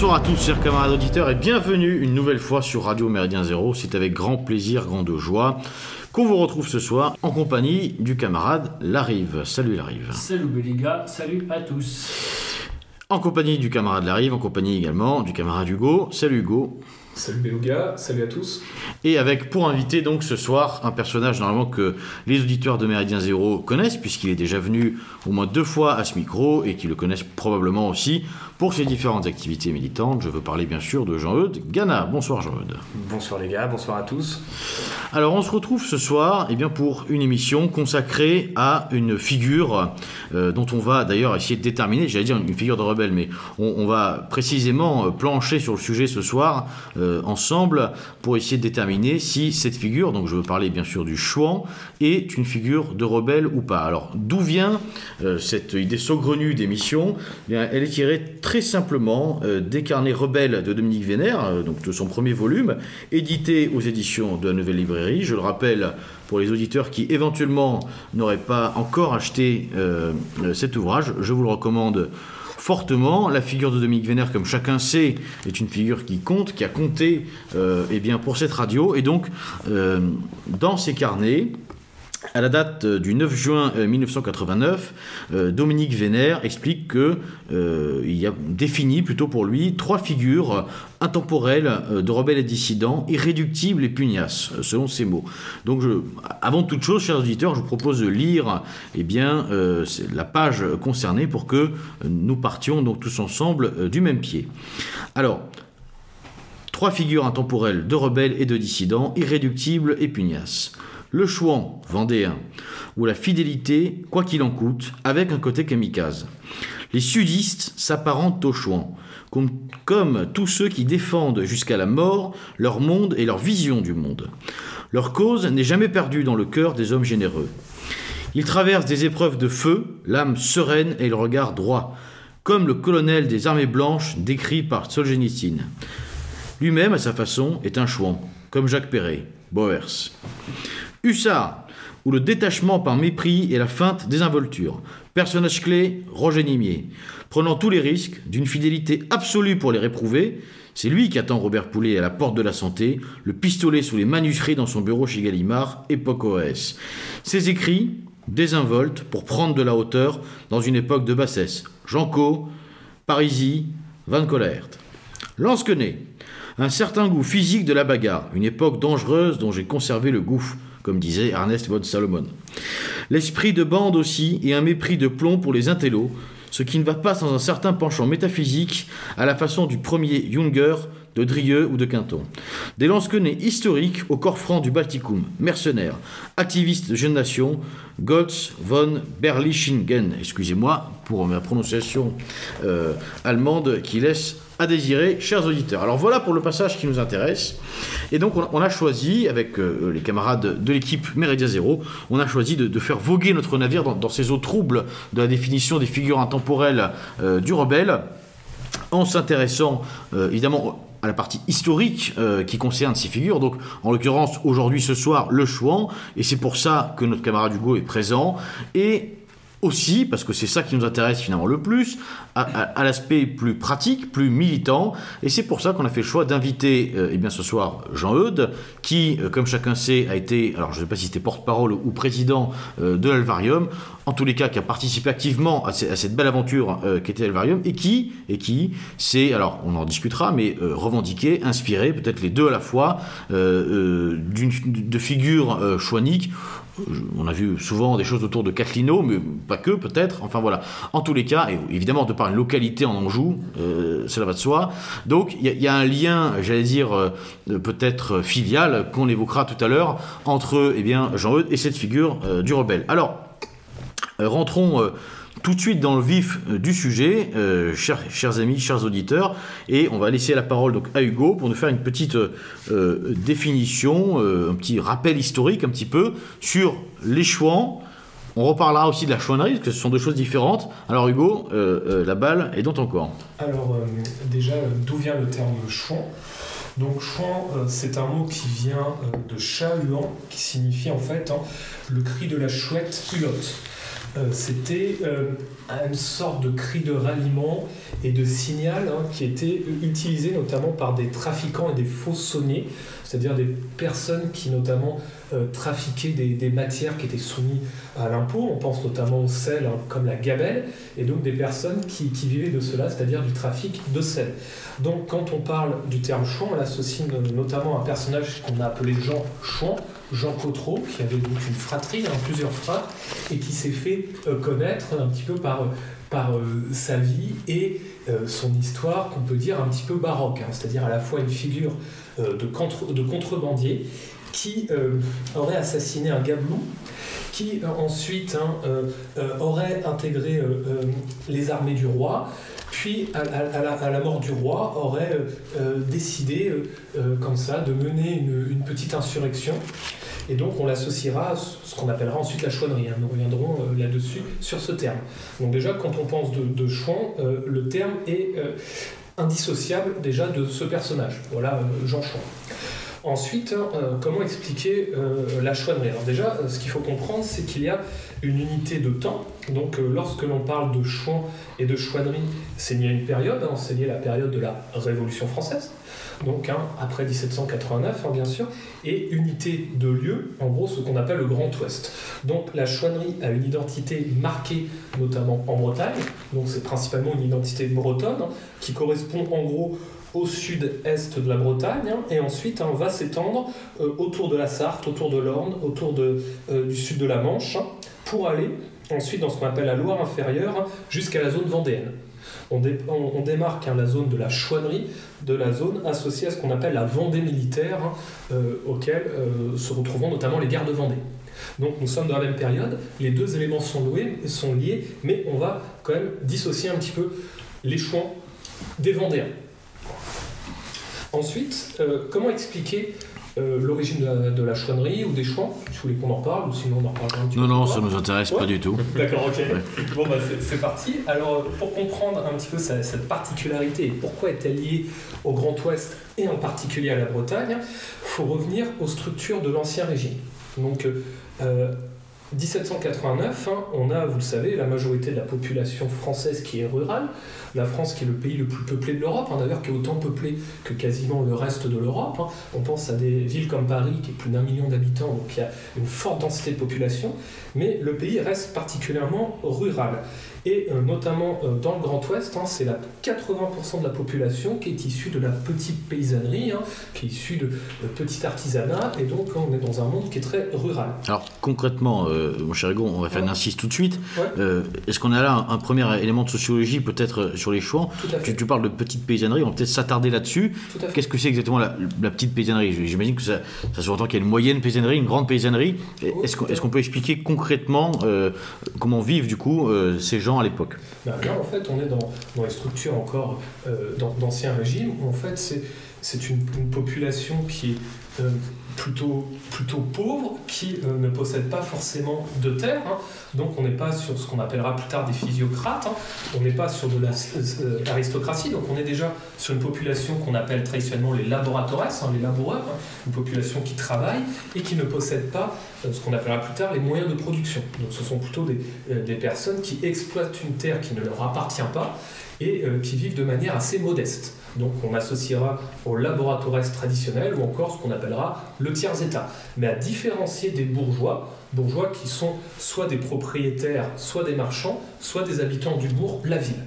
Bonsoir à tous, chers camarades auditeurs, et bienvenue une nouvelle fois sur Radio Méridien Zéro. C'est avec grand plaisir, grande joie qu'on vous retrouve ce soir en compagnie du camarade Larive. Salut Larive. Salut les gars, salut à tous. En compagnie du camarade Larive, en compagnie également du camarade Hugo. Salut Hugo. Salut Beluga, salut à tous. Et avec pour inviter donc ce soir un personnage normalement que les auditeurs de Méridien Zéro connaissent puisqu'il est déjà venu au moins deux fois à ce micro et qui le connaissent probablement aussi pour ses différentes activités militantes. Je veux parler bien sûr de Jean-Eudes Gana. Bonsoir Jean-Eudes. Bonsoir les gars, bonsoir à tous. Alors on se retrouve ce soir eh bien, pour une émission consacrée à une figure euh, dont on va d'ailleurs essayer de déterminer, j'allais dire une figure de rebelle, mais on, on va précisément euh, plancher sur le sujet ce soir. Euh, euh, ensemble pour essayer de déterminer si cette figure, donc je veux parler bien sûr du Chouan, est une figure de rebelle ou pas. Alors d'où vient euh, cette idée saugrenue d'émission? Eh Elle est tirée très simplement euh, des carnets rebelles de Dominique Vénère, donc de son premier volume, édité aux éditions de la Nouvelle Librairie. Je le rappelle pour les auditeurs qui éventuellement n'auraient pas encore acheté cet ouvrage, je vous le recommande fortement. La figure de Dominique Vénère, comme chacun sait, est une figure qui compte, qui a compté euh, eh bien, pour cette radio. Et donc, euh, dans ses carnets, à la date euh, du 9 juin 1989, Dominique Vénère explique que il a défini plutôt pour lui trois figures intemporel euh, de rebelles et dissidents, irréductible et pugnace, euh, selon ses mots. Donc, avant toute chose, chers auditeurs, je vous propose de lire eh euh, la page concernée pour que nous partions donc tous ensemble du même pied. Alors, trois figures intemporelles de rebelles et de dissidents, irréductibles et pugnaces. Le chouan, vendéen, ou la fidélité, quoi qu'il en coûte, avec un côté kamikaze. Les sudistes s'apparentent aux chouans comme, tous ceux qui défendent jusqu'à la mort leur monde et leur vision du monde. Leur cause n'est jamais perdue dans le cœur des hommes généreux. Ils traversent des épreuves de feu, l'âme sereine et le regard droit, comme le colonel des armées blanches décrit par Solzhenitsyn. Lui-même, à sa façon, est un chouan, comme Jacques Perret, Boers. Hussard, où le détachement par mépris et la feinte désinvolture. Personnage clé, Roger Nimier prenant tous les risques d'une fidélité absolue pour les réprouver. C'est lui qui attend Robert Poulet à la porte de la santé, le pistolet sous les manuscrits dans son bureau chez Gallimard, époque OS. Ses écrits, désinvoltes pour prendre de la hauteur dans une époque de bassesse. Janco, Parisi, Van Colert. Lansquenet, un certain goût physique de la bagarre, une époque dangereuse dont j'ai conservé le goût, comme disait Ernest von Salomon. L'esprit de bande aussi et un mépris de plomb pour les intellos, ce qui ne va pas sans un certain penchant métaphysique à la façon du premier Junger, de Drieux ou de Quinton. Des lansquenets historiques au corps franc du Balticum, mercenaires, activistes de Jeune Nation, Gotz von Berlichingen, excusez-moi pour ma prononciation euh, allemande qui laisse à désirer, chers auditeurs. Alors voilà pour le passage qui nous intéresse. Et donc on a choisi, avec euh, les camarades de l'équipe Méridien Zéro, on a choisi de, faire voguer notre navire dans, ces eaux troubles de la définition des figures intemporelles euh, du rebelle, en s'intéressant euh, évidemment à la partie historique qui concerne ces figures. Donc, en l'occurrence, aujourd'hui, ce soir, le Chouan, et c'est pour ça que notre camarade Hugo est présent. Aussi, parce que c'est ça qui nous intéresse finalement le plus, à, l'aspect plus pratique, plus militant. Et c'est pour ça qu'on a fait le choix d'inviter euh, eh bien ce soir Jean-Eudes, qui, euh, comme chacun sait, a été, alors je ne sais pas si c'était porte-parole ou président euh, de l'Alvarium, en tous les cas qui a participé activement à, cette belle aventure qu'était l'Alvarium, et qui, et qui c'est, alors on en discutera, mais revendiqué, inspiré, peut-être les deux à la fois, de figures chouaniques on a vu souvent des choses autour de Catlino, mais pas que peut-être. Enfin voilà. En tous les cas, et évidemment de par une localité en Anjou, euh, cela va de soi. Donc il y, a un lien, j'allais dire euh, peut-être filial qu'on évoquera tout à l'heure entre eh bien Jean-Eudes et cette figure euh, du rebelle. Alors rentrons tout de suite dans le vif euh, du sujet, euh, chers, amis, chers auditeurs, et on va laisser la parole donc à Hugo pour nous faire une petite euh, définition, un petit rappel historique un petit peu sur les chouans. On reparlera aussi de la chouannerie, parce que ce sont deux choses différentes. Alors Hugo, la balle est dans ton corps. Alors déjà, d'où vient le terme chouan? Donc chouan, c'est un mot qui vient de chat-huant, qui signifie en fait hein, le cri de la chouette hulotte. Euh, c'était euh, une sorte de cri de ralliement et de signal hein, qui était utilisé notamment par des trafiquants et des faux sauniers, c'est-à-dire des personnes qui notamment euh, trafiquaient des, matières qui étaient soumises à l'impôt. On pense notamment au sel hein, comme la gabelle, et donc des personnes qui, vivaient de cela, c'est-à-dire du trafic de sel. Donc quand on parle du terme chouan, on l'associe notamment un personnage qu'on a appelé Jean Chouan, Jean Cotreau, qui avait donc une fratrie, hein, plusieurs frères, et qui s'est fait euh, connaître un petit peu par, euh, sa vie et euh, son histoire qu'on peut dire un petit peu baroque, hein, c'est-à-dire à la fois une figure de, contre, de contrebandier qui aurait assassiné un gabelou, qui ensuite hein, aurait intégré les armées du roi, puis à, la, mort du roi aurait décidé comme ça de mener une petite insurrection. Et donc on l'associera à ce qu'on appellera ensuite la chouannerie. hein. Nous reviendrons euh, là-dessus sur ce terme. Donc déjà quand on pense de, chouan, euh, le terme est euh, indissociable déjà de ce personnage. Voilà Jean Chouan. Ensuite, hein, euh, comment expliquer euh, la chouannerie Alors déjà, euh, ce qu'il faut comprendre, c'est qu'il y a une unité de temps. Donc lorsque l'on parle de chouan et de chouannerie, c'est lié à une période, hein, c'est lié à la période de la Révolution française, donc hein, après 1789 hein, bien sûr, et unité de lieu, en gros ce qu'on appelle le Grand Ouest. Donc la chouannerie a une identité marquée notamment en Bretagne, donc c'est principalement une identité bretonne qui correspond en gros au sud-est de la Bretagne, hein, et ensuite hein, va s'étendre euh, autour de la Sarthe, autour de l'Orne, autour euh, du sud de la Manche, hein, pour aller ensuite dans ce qu'on appelle la Loire inférieure, hein, jusqu'à la zone vendéenne. On, dé- on- on démarque la zone de la chouannerie de la zone associée à ce qu'on appelle la Vendée militaire, euh, auquel se retrouveront notamment les guerres de Vendée. Donc nous sommes dans la même période, les deux éléments sont, sont liés, mais on va quand même dissocier un petit peu les chouans des Vendéens. Ensuite, euh, comment expliquer euh, l'origine de, la- de la chouannerie ou des chouans Je voulais qu'on en parle, ou sinon on en reparlera un petit Non, peu. non, plus ça tard? nous intéresse Ouais. pas du tout. D'accord, ok. Bon, bah, c'est- c'est parti. Alors, pour comprendre un petit peu sa- cette particularité et pourquoi est-elle liée au Grand Ouest et en particulier à la Bretagne, il faut revenir aux structures de l'Ancien Régime. Donc, euh, 1789, hein, on a, vous le savez, la majorité de la population française qui est rurale. La France qui est le pays le plus peuplé de l'Europe, hein, d'ailleurs qui est autant peuplé que quasiment le reste de l'Europe. hein. On pense à des villes comme Paris qui est plus d'un million d'habitants, donc il y a une forte densité de population mais le pays reste particulièrement rural. Et euh, notamment euh, dans le Grand Ouest, hein, c'est la 80% de la population qui est issue de la petite paysannerie, hein, qui est issue de, de petit artisanat, et donc on est dans un monde qui est très rural. Alors concrètement, euh, mon cher Hugo, on va faire Ouais. une incise tout de suite. Ouais. Est-ce qu'on a là un, un premier élément de sociologie peut-être sur les à tu, parles de petite paysannerie, on va peut-être s'attarder là-dessus. Qu'est-ce que c'est exactement la, la petite paysannerie? J'imagine que ça, ça sous-entend qu'il y a une moyenne paysannerie, une grande paysannerie. Oui, Est-ce qu'on peut expliquer concrètement comment vivent du coup ces gens l'époque. Ben là, en fait, on est dans, les structures encore euh, d'an- d'ancien régime, où en fait, c'est c'est une, une population qui est euh, plutôt, plutôt pauvre, qui euh, ne possède pas forcément de terre. hein. Donc, on n'est pas sur ce qu'on appellera plus tard des physiocrates, hein. on n'est pas sur de l'aristocratie, donc on est déjà sur une population qu'on appelle traditionnellement les laboratores, hein, les laboureurs, une population qui travaille et qui ne possède pas euh, ce qu'on appellera plus tard les moyens de production. Donc, ce sont plutôt euh, des personnes qui exploitent une terre qui ne leur appartient pas et euh, qui vivent de manière assez modeste. Donc on associera au laboratores traditionnel ou encore ce qu'on appellera le tiers-état. Mais à différencier des bourgeois, bourgeois qui sont soit des propriétaires, soit des marchands, soit des habitants du bourg, la ville.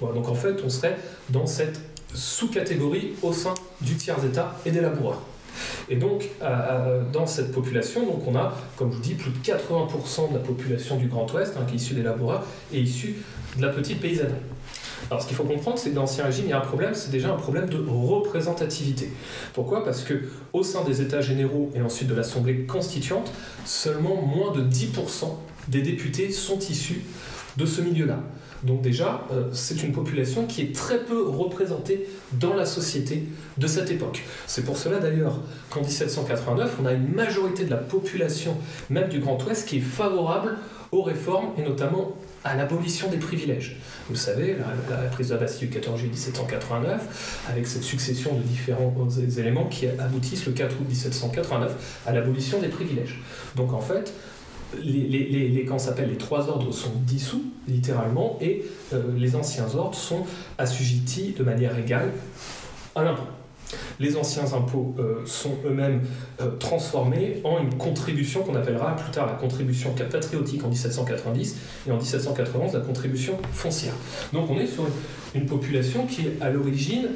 Voilà, donc en fait on serait dans cette sous-catégorie au sein du tiers-état et des laboureurs. Et donc, euh, dans cette population, donc on a, comme je vous dis, plus de 80% de la population du Grand Ouest, hein, qui est issue des laboureurs, et issue de la petite paysannerie. Alors, ce qu'il faut comprendre, c'est que dans l'Ancien Régime, il y a un problème, c'est déjà un problème de représentativité. Pourquoi? Parce que au sein des États généraux et ensuite de l'Assemblée constituante, seulement moins de 10% des députés sont issus de ce milieu-là. Donc déjà, euh, c'est une population qui est très peu représentée dans la société de cette époque. C'est pour cela d'ailleurs qu'en 1789, on a une majorité de la population, même du Grand Ouest, qui est favorable aux réformes et notamment à l'abolition des privilèges. Vous savez, la, prise de la Bastille du 14 juillet 1789, avec cette succession de différents éléments qui aboutissent le 4 août 1789 à l'abolition des privilèges. Donc en fait, les, les, les, s'appelle, les trois ordres sont dissous, littéralement, et euh, les anciens ordres sont assujettis de manière égale à l'impôt. Les anciens impôts euh, sont eux-mêmes euh, transformés en une contribution qu'on appellera plus tard la contribution patriotique en 1790 et en 1791 la contribution foncière. Donc on est sur une population qui, à l'origine,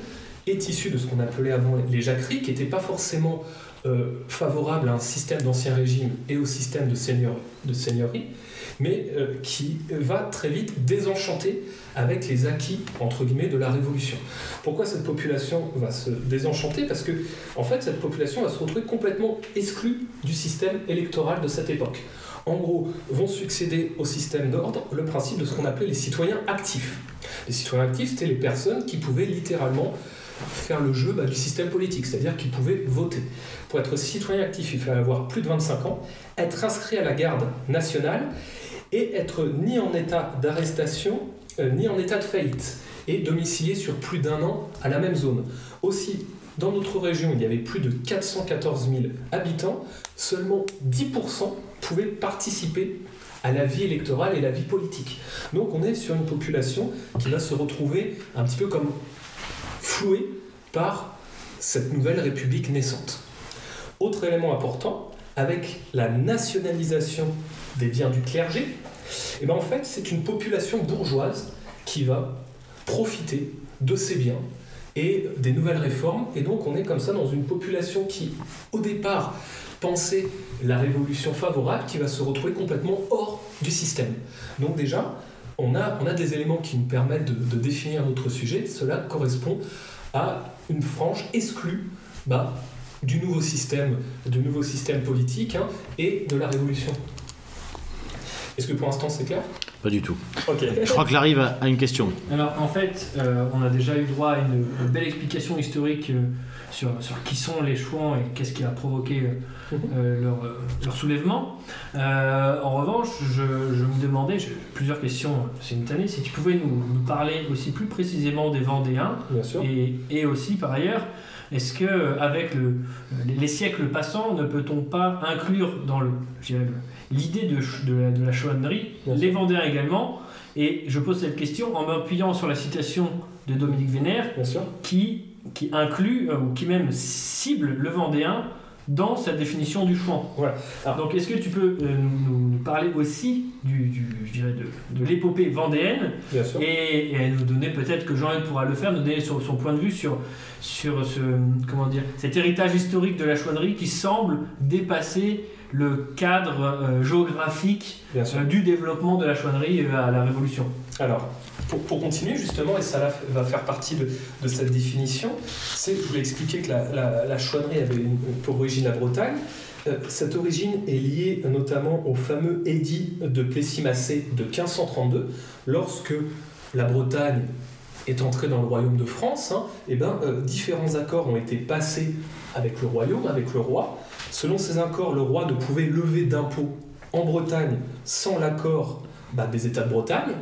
est issue de ce qu'on appelait avant les jacqueries, qui n'étaient pas forcément euh, favorable à un système d'ancien régime et au système de seigneurie, mais euh, qui va très vite désenchanter avec les acquis entre guillemets de la révolution. Pourquoi cette population va se désenchanter? Parce que en fait cette population va se retrouver complètement exclue du système électoral de cette époque. En gros, vont succéder au système d'ordre le principe de ce qu'on appelait les citoyens actifs. Les citoyens actifs, c'était les personnes qui pouvaient littéralement faire le jeu bah, du système politique, c'est-à-dire qu'ils pouvaient voter. Pour être citoyen actif, il fallait avoir plus de 25 ans, être inscrit à la garde nationale et être ni en état d'arrestation euh, ni en état de faillite et domicilié sur plus d'un an à la même zone. Aussi, dans notre région, il y avait plus de 414 000 habitants, seulement 10% pouvaient participer à la vie électorale et la vie politique. Donc on est sur une population qui va se retrouver un petit peu comme floué par cette nouvelle république naissante. Autre élément important, avec la nationalisation des biens du clergé, et eh ben en fait, c'est une population bourgeoise qui va profiter de ces biens et des nouvelles réformes. Et donc, on est comme ça dans une population qui, au départ, pensait la révolution favorable, qui va se retrouver complètement hors du système. Donc déjà, on a, on a des éléments qui nous permettent de, définir notre sujet. Cela correspond à une frange exclue bah, du nouveau système, du nouveau système politique hein, et de la révolution. Est-ce que pour l'instant c'est clair? Pas du tout. Je crois que arrive à une question. Alors en fait, euh, on a déjà eu droit à une, belle explication historique euh, sur, sur, qui sont les Chouans et qu'est-ce qui a provoqué euh, euh, leur, leur, soulèvement. Euh, en revanche, je, je me demandais, j'ai plusieurs questions simultanées, si tu pouvais nous, nous, parler aussi plus précisément des Vendéens et, et, aussi par ailleurs, est-ce que avec le, les siècles passants, ne peut-on pas inclure dans l'idée de, de, la, de la chouannerie les Vendéens également Et je pose cette question en m'appuyant sur la citation de Dominique Vénère, qui qui inclut ou qui même cible le Vendéen dans sa définition du chouan. Voilà. Donc est-ce que tu peux euh, nous, parler aussi du, je dirais de, l'épopée vendéenne Et, et, nous donner peut-être que Jean-Yves pourra le faire, nous donner son, son, point de vue sur, sur ce, comment dire, cet héritage historique de la chouannerie qui semble dépasser le cadre euh, géographique euh, du développement de la chouannerie à la Révolution. Alors, pour, continuer justement, et ça va faire partie de, cette définition, c'est, je voulais expliquer que la, la, chouannerie avait une, pour origine la Bretagne. Euh, cette origine est liée notamment au fameux édit de Plessis-Massé de 1532, lorsque la Bretagne est entrée dans le royaume de France, hein, et eh ben, euh, différents accords ont été passés avec le royaume, avec le roi. Selon ces accords, le roi ne pouvait lever d'impôts en Bretagne sans l'accord bah, des États de Bretagne,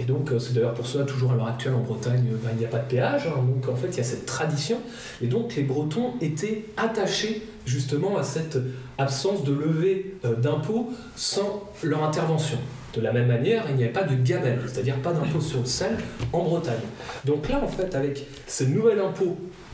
et donc, euh, c'est d'ailleurs pour cela, toujours à l'heure actuelle en Bretagne, euh, ben, il n'y a pas de péage. Hein. donc, en fait, il y a cette tradition. Et donc, les Bretons étaient attachés justement à cette absence de levée euh, d'impôts sans leur intervention. De la même manière, il n'y avait pas de gamelle, c'est-à-dire pas d'impôt sur le sel en Bretagne. Donc là, en fait, avec ce nouvel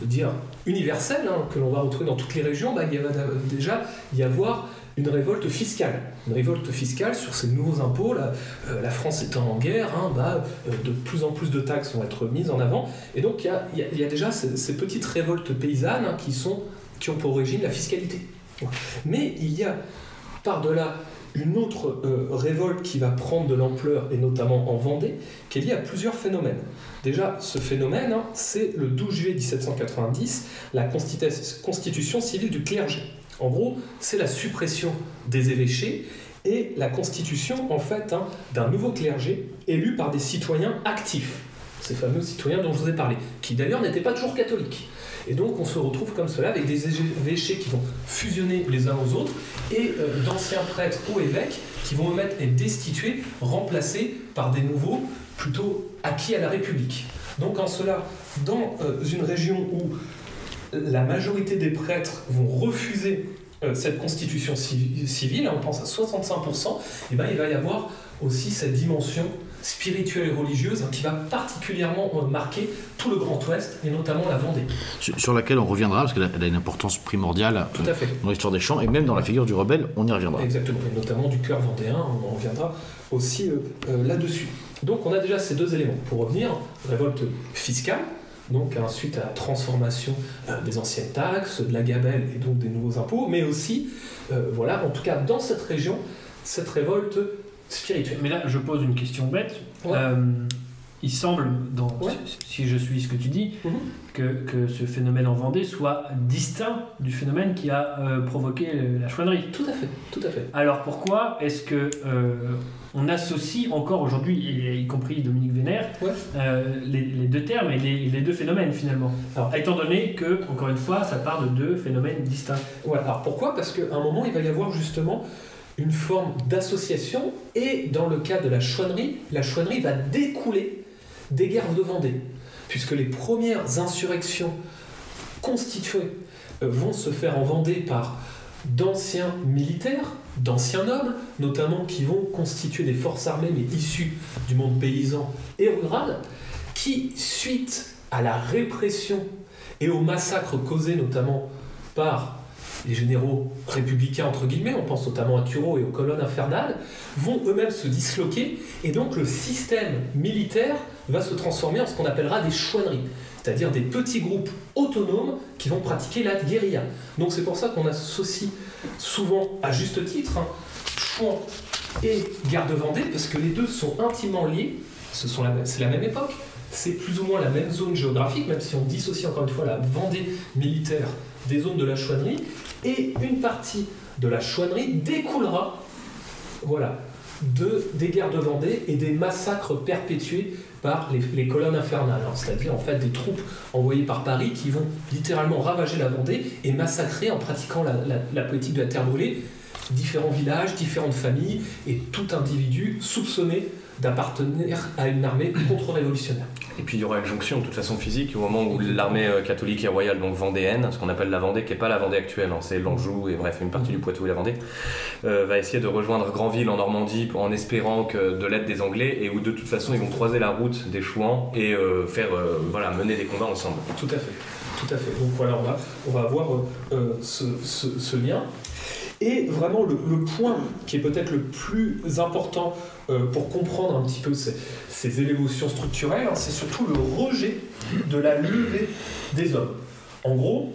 dire universel, hein, que l'on va retrouver dans toutes les régions, ben, il va déjà y avoir une révolte fiscale. Une révolte fiscale sur ces nouveaux impôts. La, euh, la France étant en guerre, hein, bah, euh, de plus en plus de taxes vont être mises en avant. Et donc il y a, déjà ces, petites révoltes paysannes hein, qui, sont, qui ont pour origine la fiscalité. Mais il y a par-delà une autre euh, révolte qui va prendre de l'ampleur, et notamment en Vendée, qui est liée à plusieurs phénomènes. Déjà, ce phénomène, hein, c'est le 12 juillet 1790, la constitution civile du clergé. En gros, c'est la suppression des évêchés et la constitution en fait hein, d'un nouveau clergé élu par des citoyens actifs, ces fameux citoyens dont je vous ai parlé, qui d'ailleurs n'étaient pas toujours catholiques. Et donc on se retrouve comme cela avec des évêchés qui vont fusionner les uns aux autres et euh, d'anciens prêtres ou évêques qui vont être destitués, remplacés par des nouveaux plutôt acquis à la République. Donc en cela, dans euh, une région où la majorité des prêtres vont refuser euh, cette constitution civile, on pense à 65%, et eh ben, il va y avoir aussi cette dimension spirituelle et religieuse hein, qui va particulièrement euh, marquer tout le Grand Ouest et notamment la Vendée. Sur, laquelle on reviendra parce qu'elle a une importance primordiale tout à fait. dans l'histoire des champs et même dans la figure du rebelle, on y reviendra. Exactement, et notamment du cœur vendéen, on reviendra aussi là-dessus. Donc on a déjà ces deux éléments. Pour revenir, révolte fiscale, donc suite à la transformation euh, des anciennes taxes, de la gabelle et donc des nouveaux impôts, mais aussi, euh, voilà, en tout cas dans cette région, cette révolte spirituelle. Mais là, je pose une question bête. Euh, il semble, dans, si je suis ce que tu dis, mhm. que, que, ce phénomène en Vendée soit distinct du phénomène qui a provoqué la chouannerie. Tout à fait, tout à fait. Alors pourquoi est-ce que on associe encore aujourd'hui, y compris Dominique Vénère, euh, les, deux termes et les, deux phénomènes finalement. Alors, étant donné que, encore une fois, ça part de deux phénomènes distincts. Alors pourquoi? Parce qu'à un moment, il va y avoir justement une forme d'association et dans le cas de la chouannerie, la chouannerie va découler des guerres de Vendée, puisque les premières insurrections constituées euh, vont se faire en Vendée par d'anciens militaires, d'anciens hommes, notamment qui vont constituer des forces armées, mais issues du monde paysan et rural, qui, suite à la répression et aux massacres causés notamment par les généraux républicains, entre guillemets, on pense notamment à Tureau et aux colonnes infernales, vont eux-mêmes se disloquer, et donc le système militaire va se transformer en ce qu'on appellera des chouanneries c'est-à-dire des petits groupes autonomes qui vont pratiquer la guérilla. Donc c'est pour ça qu'on associe souvent, à juste titre, hein, Chouan et Garde-Vendée, parce que les deux sont intimement liés, c'est la, la même époque, c'est plus ou moins la même zone géographique, même si on dissocie encore une fois la Vendée militaire des zones de la chouannerie, et une partie de la chouannerie découlera voilà, de, des guerres de Vendée et des massacres perpétués par les, colonnes infernales, hein. c'est-à-dire en fait des troupes envoyées par Paris qui vont littéralement ravager la Vendée et massacrer en pratiquant la, la politique de la terre brûlée différents villages, différentes familles et tout individu soupçonné d'appartenir à une armée contre-révolutionnaire. Et puis il y aura une jonction de toute façon physique au moment où l'armée euh, catholique et royale, donc vendéenne, ce qu'on appelle la Vendée, qui n'est pas la Vendée actuelle, hein, c'est l'Anjou et bref une partie du Poitou et la Vendée, euh, va essayer de rejoindre Granville en Normandie en espérant que de l'aide des Anglais et où de toute façon ils vont croiser la route des Chouans et euh, faire voilà mener des combats ensemble. Tout à fait, tout à fait. Donc voilà, on va, on va avoir ce, ce, ce lien. Et vraiment, le, point qui est peut-être le plus important euh, pour comprendre un petit peu ces, ces évolutions structurelles, hein, c'est surtout le rejet de la levée des hommes. En gros,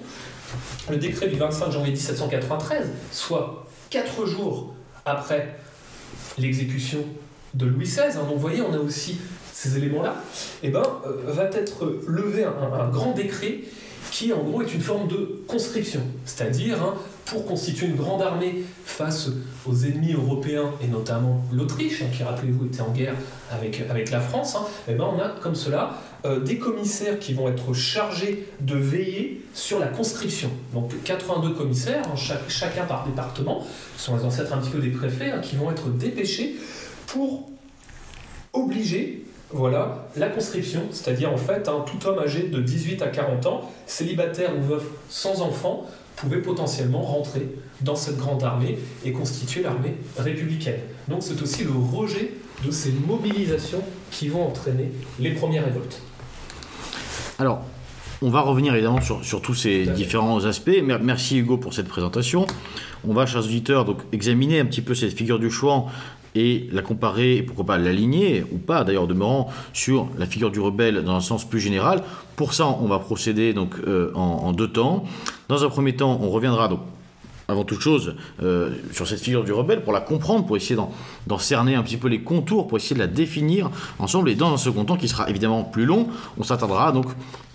le décret du 25 janvier 1793, soit quatre jours après l'exécution de Louis XVI, hein, donc vous voyez, on a aussi ces éléments-là, eh ben, euh, va être levé un, grand décret qui en gros est une forme de conscription, c'est-à-dire hein, pour constituer une grande armée face aux ennemis européens et notamment l'Autriche, hein, qui rappelez-vous était en guerre avec, avec la France, hein, eh ben on a comme cela euh, des commissaires qui vont être chargés de veiller sur la conscription. Donc 82 commissaires, chacun par département, ce sont les ancêtres un petit peu des préfets, qui vont être dépêchés pour obliger voilà, la conscription, c'est-à-dire en fait, tout homme âgé de 18 à 40 ans, célibataire ou veuf sans enfant, pouvait potentiellement rentrer dans cette grande armée et constituer l'armée républicaine. Donc c'est aussi le rejet de ces mobilisations qui vont entraîner les premières révoltes. Alors, on va revenir évidemment sur, sur tous ces différents aspects. Merci Hugo pour cette présentation. On va, chers auditeurs, donc examiner un petit peu cette figure du choix et la comparer, pourquoi pas l'aligner, ou pas d'ailleurs demeurant, sur la figure du rebelle dans un sens plus général. Pour ça, on va procéder donc euh, en, deux temps. Dans un premier temps, on reviendra donc avant toute chose euh, sur cette figure du rebelle pour la comprendre, pour essayer d'en cerner un petit peu les contours, pour essayer de la définir ensemble. Et dans un second temps, qui sera évidemment plus long, on s'attendra donc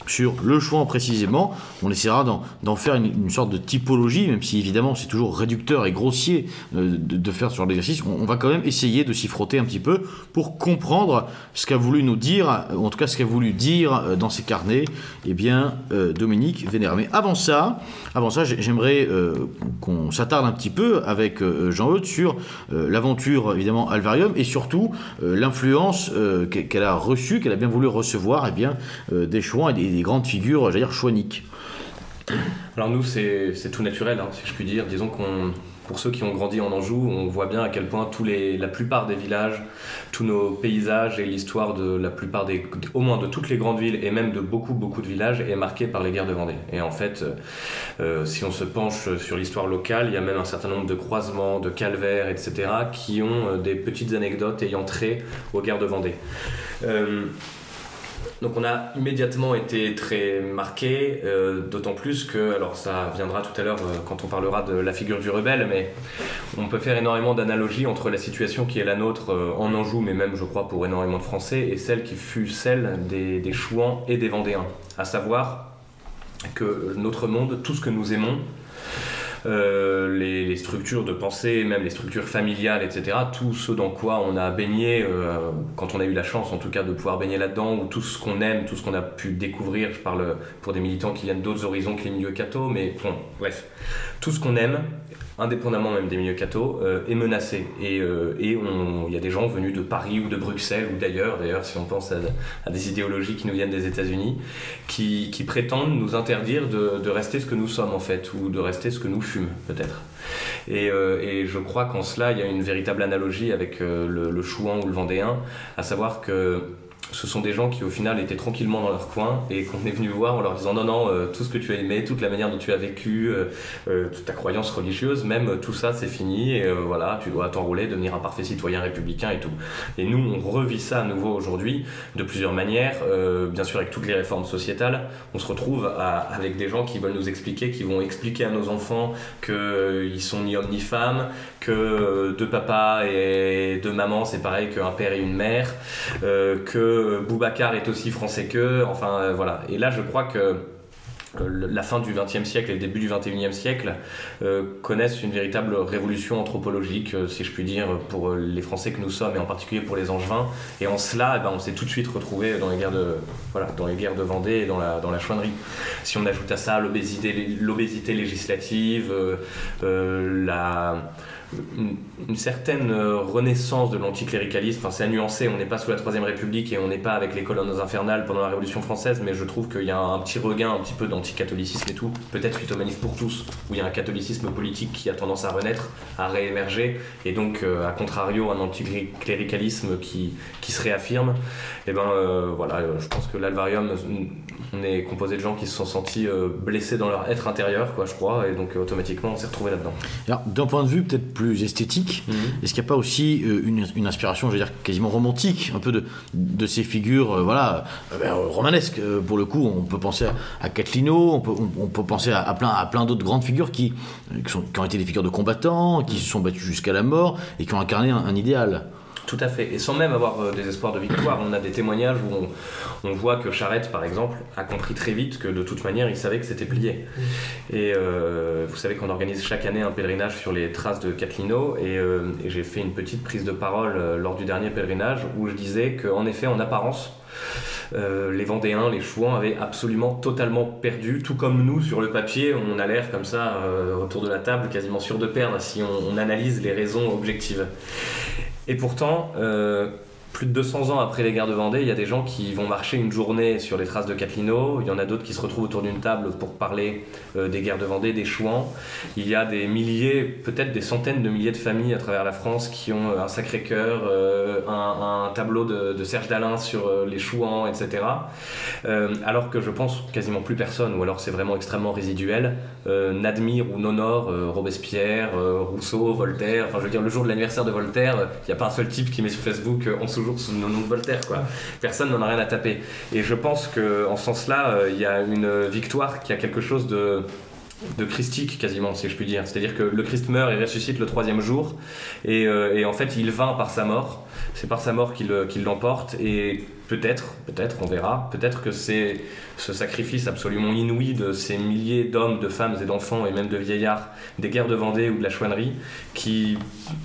sur le choix précisément. On essaiera d'en faire une, sorte de typologie, même si évidemment c'est toujours réducteur et grossier euh, de, faire sur l'exercice. On, va quand même essayer de s'y frotter un petit peu pour comprendre ce qu'a voulu nous dire, en tout cas ce qu'a voulu dire euh, dans ses carnets, eh bien euh, Dominique Vénère. Mais avant ça, avant ça, j'aimerais qu'on s'attarde un petit peu avec Jean-Eudes sur l'aventure évidemment Alvarium et surtout l'influence qu'elle a reçue, qu'elle a bien voulu recevoir, eh bien des choix et des des grandes figures, j'allais dire, chouaniques. Alors nous, c'est tout naturel, hein, si je puis dire. Disons qu'on pour ceux qui ont grandi en Anjou, on voit bien à quel point tous les, la plupart des villages, tous nos paysages et l'histoire de la plupart des, au moins de toutes les grandes villes et même de beaucoup beaucoup de villages est marquée par les guerres de Vendée. Et en fait, euh, euh, si on se penche sur l'histoire locale, il y a même un certain nombre de croisements, de calvaires, etc., qui ont euh, des petites anecdotes ayant trait aux guerres de Vendée. Donc on a immédiatement été très marqué, euh, d'autant plus que, alors ça viendra tout à l'heure euh, quand on parlera de la figure du rebelle, mais on peut faire énormément d'analogies entre la situation qui est la nôtre euh, en Anjou, mais même je crois pour énormément de Français, et celle qui fut celle des, des Chouans et des Vendéens. À savoir que notre monde, tout ce que nous aimons, euh, les, structures de pensée, même les structures familiales, etc. Tout ce dans quoi on a baigné, euh, quand on a eu la chance en tout cas de pouvoir baigner là-dedans, ou tout ce qu'on aime, tout ce qu'on a pu découvrir, je parle pour des militants qui viennent d'autres horizons que les milieux cathos, mais bon, bref, tout ce qu'on aime indépendamment même des milieux cathos, euh, est menacé. Et euh, il y a des gens venus de Paris ou de Bruxelles ou d'ailleurs, d'ailleurs si on pense à, des idéologies qui nous viennent des États-Unis, qui, prétendent nous interdire de, rester ce que nous sommes en fait, ou de rester ce que nous fûmes peut-être. Et, euh, et, je crois qu'en cela, il y a une véritable analogie avec le Chouan ou le Vendéen, à savoir que ce sont des gens qui au final étaient tranquillement dans leur coin et qu'on est venu voir en leur disant non non euh, tout ce que tu as aimé toute la manière dont tu as vécu euh, euh, toute ta croyance religieuse même tout ça c'est fini et voilà tu dois t'enrouler devenir un parfait citoyen républicain et tout. Et nous on revit ça à nouveau aujourd'hui de plusieurs manières. Bien sûr avec toutes les réformes sociétales on se retrouve avec des gens qui veulent nous expliquer qui vont expliquer à nos enfants qu'ils sont ni hommes ni femmes que deux papas et deux mamans c'est pareil qu'un père et une mère que Boubacar est aussi français qu'eux. Enfin, euh, voilà. Et là, je crois que euh, la fin du XXe siècle et le début du XXIe siècle euh, connaissent une véritable révolution anthropologique, si je puis dire, pour les Français que nous sommes et en particulier pour les Angevins. Et en cela, eh ben, on s'est tout de suite retrouvé dans les guerres de, voilà, dans les guerres de Vendée et dans la, dans la chouannerie. Si on ajoute à ça l'obésité législative, la une, certaine euh, renaissance de l'anticléricalisme. Enfin, c'est à nuancer, on n'est pas sous la Troisième République et on n'est pas avec les colonnes infernales pendant la Révolution française, mais je trouve qu'il y a un, petit regain un petit peu d'anticatholicisme et tout, peut-être manif pour tous, où il y a un catholicisme politique qui a tendance à renaître, à réémerger, et donc, euh, à contrario, un anticléricalisme qui, qui se réaffirme. Et eh ben euh, voilà, je pense que l'Alvarium, on est composé de gens qui se sont sentis blessés dans leur être intérieur, quoi, je crois, et donc automatiquement on s'est retrouvé là-dedans. Alors, d'un point de vue peut-être plus esthétique. Mhm. Est-ce qu'il n'y a pas aussi euh, une, inspiration, je veux dire, quasiment romantique, un peu de, de ces figures, euh, voilà, euh, ben, romanesques Pour le coup, on peut penser à, Catlino, on peut, on, peut penser à, plein, à plein d'autres grandes figures qui, qui, sont, qui, ont été des figures de combattants, qui se sont battus jusqu'à la mort et qui ont incarné un idéal. Tout à fait. Et sans même avoir euh, des espoirs de victoire, on a des témoignages où on, voit que Charette, par exemple, a compris très vite que de toute manière, il savait que c'était plié. Et euh, vous savez qu'on organise chaque année un pèlerinage sur les traces de Catlino. Et, euh, et j'ai fait une petite prise de parole lors du dernier pèlerinage où je disais qu'en effet, en apparence, les Vendéens, les Chouans avaient absolument totalement perdu, tout comme nous sur le papier, on a l'air comme ça autour de la table quasiment sûr de perdre si on, on analyse les raisons objectives. Et pourtant, euh, plus de 200 ans après les guerres de Vendée, il y a des gens qui vont marcher une journée sur les traces de Catlino. Il y en a d'autres qui se retrouvent autour d'une table pour parler euh, des guerres de Vendée, des Chouans. Il y a des milliers, peut-être des centaines de milliers de familles à travers la France qui ont euh, un sacré cœur, euh, un, tableau de, Serge Dalin sur les Chouans, etc. alors que je pense quasiment plus personne, ou alors c'est vraiment extrêmement résiduel, n'admire ou n'honore Robespierre, Rousseau, Voltaire. Enfin, je veux dire, le jour de l'anniversaire de Voltaire, il n'y a pas un seul type qui met sur Facebook en dessous sous le nom de Voltaire. Personne n'en a rien à taper. Et je pense qu'en ce sens-là, euh, il y a une victoire qui a quelque chose de christique quasiment si je puis dire c'est à dire que le Christ meurt et ressuscite le troisième jour et, euh, et en fait il vint par sa mort c'est par sa mort qu'il l'emporte et Peut-être, peut-être, on verra. Peut-être que c'est ce sacrifice absolument inouï de ces milliers d'hommes, de femmes et d'enfants et même de vieillards des guerres de Vendée ou de la chouannerie qui,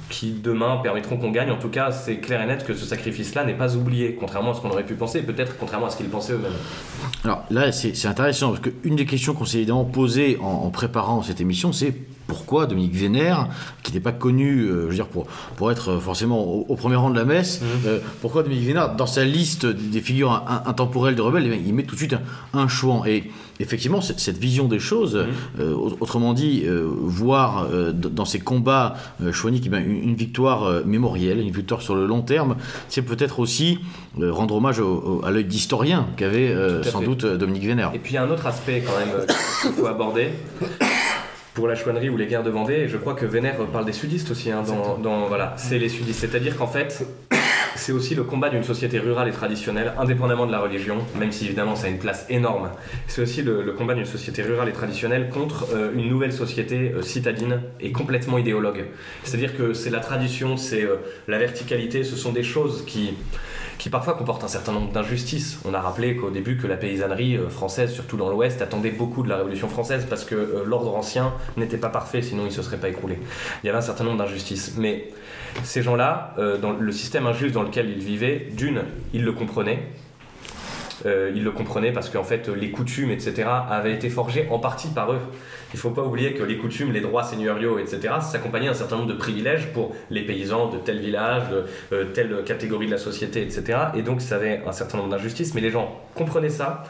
qui demain permettront qu'on gagne. En tout cas, c'est clair et net que ce sacrifice-là n'est pas oublié, contrairement à ce qu'on aurait pu penser, peut-être contrairement à ce qu'ils pensaient eux-mêmes. Alors là, c'est intéressant parce qu'une des questions qu'on s'est évidemment posées en, préparant cette émission, c'est pourquoi Dominique Vénère, qui n'est pas connu, je veux dire, pour, pour être forcément au, premier rang de la messe, mmh. pourquoi Dominique Vénère, dans sa liste des figures intemporelles de rebelles, il met tout de suite un, un chouan. Et effectivement, cette vision des choses, mmh. autrement dit, voir dans ces combats Chouanique eh une, victoire mémorielle, une victoire sur le long terme, c'est peut-être aussi rendre hommage à l'œil d'historien qu'avait sans doute Dominique Vénère. Et puis il y a un autre aspect quand même qu'il faut aborder pour la chouannerie ou les guerres de Vendée. je crois que Vénère parle des sudistes aussi. Hein, dans, voilà, c'est les sudistes. C'est-à-dire qu'en fait, c'est aussi le combat d'une société rurale et traditionnelle, indépendamment de la religion, même si évidemment ça a une place énorme. C'est aussi le, combat d'une société rurale et traditionnelle contre euh, une nouvelle société euh, citadine et complètement idéologue. C'est-à-dire que c'est la tradition, c'est euh, la verticalité, ce sont des choses qui qui parfois comporte un certain nombre d'injustices. On a rappelé qu'au début que la paysannerie euh, française, surtout dans l'Ouest, attendait beaucoup de la Révolution française parce que euh, l'ordre ancien n'était pas parfait, sinon il ne se serait pas écroulé. Il y avait un certain nombre d'injustices. Mais ces gens-là, euh, dans le système injuste dans lequel ils vivaient, d'une, ils le comprenaient, euh, ils le comprenaient parce qu'en fait les coutumes, etc., avaient été forgées en partie par eux. Il ne faut pas oublier que les coutumes, les droits seigneuriaux, etc., s'accompagnaient d'un certain nombre de privilèges pour les paysans de tel village, de euh, telle catégorie de la société, etc. Et donc ça avait un certain nombre d'injustices, mais les gens comprenaient ça.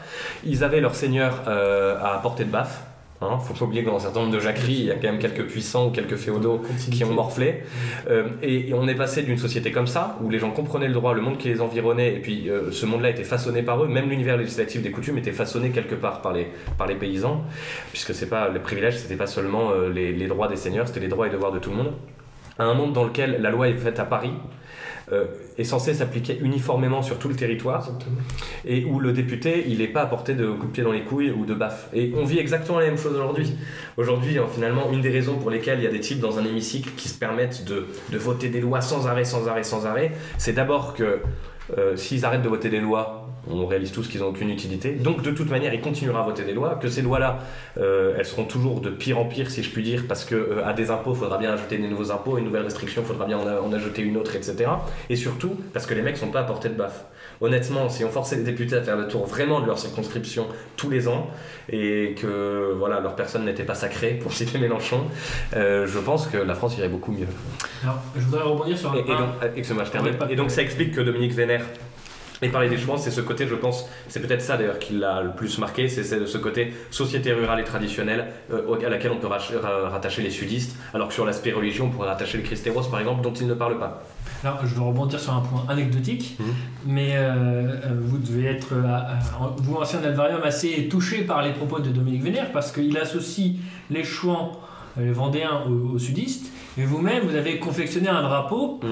Ils avaient leur seigneur euh, à portée de baffe. Hein, faut pas oublier que dans un certain nombre de jacqueries, il y a quand même quelques puissants ou quelques féodaux qui ont morflé. Euh, et, on est passé d'une société comme ça, où les gens comprenaient le droit, le monde qui les environnait, et puis euh, ce monde-là était façonné par eux. Même l'univers législatif des coutumes était façonné quelque part par les, par les paysans, puisque c'est pas les privilèges, c'était pas seulement euh, les, les droits des seigneurs, c'était les droits et devoirs de tout le monde. À un monde dans lequel la loi est faite à Paris, euh, est censé s'appliquer uniformément sur tout le territoire et où le député il n'est pas à portée de coup de pied dans les couilles ou de baffe. Et on vit exactement la même chose aujourd'hui. Aujourd'hui, hein, finalement, une des raisons pour lesquelles il y a des types dans un hémicycle qui se permettent de, de voter des lois sans arrêt, sans arrêt, sans arrêt, c'est d'abord que euh, s'ils arrêtent de voter des lois, on réalise tous qu'ils n'ont aucune utilité. Donc de toute manière, il continuera à voter des lois. Que ces lois-là, euh, elles seront toujours de pire en pire, si je puis dire, parce que euh, à des impôts, il faudra bien ajouter des nouveaux impôts, une nouvelle restriction, il faudra bien en, ajouter une autre, etc. Et surtout, parce que les mecs sont pas à portée de baffe. Honnêtement, si on forçait les députés à faire le tour vraiment de leur circonscription tous les ans, et que voilà, leur personne n'était pas sacrée, pour citer Mélenchon, je pense que la France irait beaucoup mieux. Alors, je voudrais rebondir sur Et, et donc, et donc ça explique que Dominique Vénère et parler des chouans, c'est ce côté, je pense, c'est peut-être ça d'ailleurs qui l'a le plus marqué, c'est ce côté société rurale et traditionnelle euh, à laquelle on peut rattacher les sudistes, alors que sur l'aspect religion, on pourrait rattacher le Christéros par exemple, dont il ne parle pas. Alors, je veux rebondir sur un point anecdotique, mhm. mais euh, euh, vous devez être, vous, ancien Alvarium, assez touché par les propos de Dominique Vénère, parce qu'il associe les chouans, les Vendéens, aux sudistes, et vous-même, vous avez confectionné un drapeau mmh.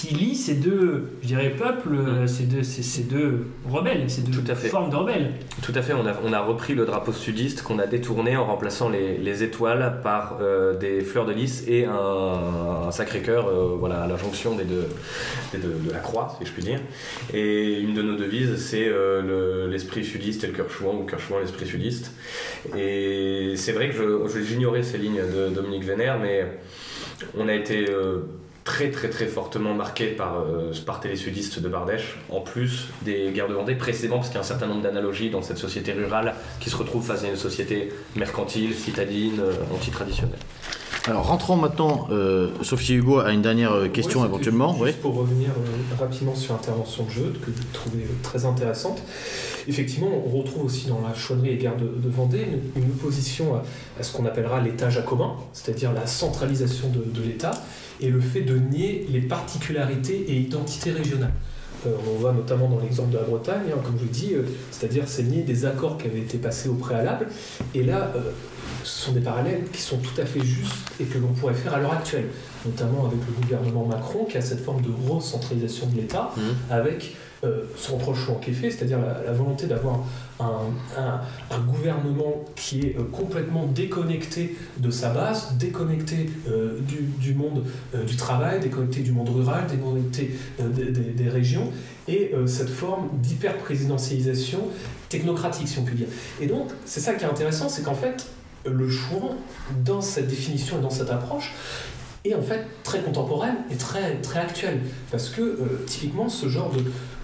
Qui lie ces deux, je dirais, peuples, mmh. ces, deux, ces, deux rebelles, ces deux formes de rebelles. Tout à fait, on a, on a repris le drapeau sudiste qu'on a détourné en remplaçant les, les étoiles par euh, des fleurs de lys et un, sacré-cœur euh, voilà, à la jonction des deux, de, la croix, si je puis dire. Et une de nos devises, c'est euh, l'esprit sudiste et le cœur chouan, ou cœur chouan, l'esprit sudiste. Et c'est vrai que j'ignorais ces lignes de Dominique Vénère, mais on a été euh, très très très fortement marqué par, euh, par les sudistes de Bardèche, en plus des guerres de Vendée précédemment, parce qu'il y a un certain nombre d'analogies dans cette société rurale qui se retrouve face à une société mercantile, citadine, euh, anti-traditionnelle. Alors rentrons maintenant, Sophie Hugo a une dernière question éventuellement. Juste pour revenir rapidement sur l'intervention de jeu que je trouvais très intéressante. Effectivement, on retrouve aussi dans la chouannerie et guerre de, Vendée une, opposition à, ce qu'on appellera l'État jacobin, c'est-à-dire la centralisation de, l'État et le fait de nier les particularités et identités régionales. Euh, on voit notamment dans l'exemple de la Bretagne, hein, comme je vous dis, euh, c'est-à-dire c'est nier des accords qui avaient été passés au préalable. Et là, euh, ce sont des parallèles qui sont tout à fait justes et que l'on pourrait faire à l'heure actuelle, notamment avec le gouvernement Macron qui a cette forme de recentralisation de l'État, mmh. avec euh, son reproche qui est fait, c'est-à-dire la, volonté d'avoir un, gouvernement qui est euh, complètement déconnecté de sa base, déconnecté euh, du, monde du travail, déconnecté du monde rural, déconnecté des, régions, et cette forme d'hyper-présidentialisation technocratique, si on peut dire. Et donc, c'est ça qui est intéressant, c'est qu'en fait, le choix dans cette définition et dans cette approche, est en fait très contemporaine et très, très actuelle. Parce que euh, typiquement, ce genre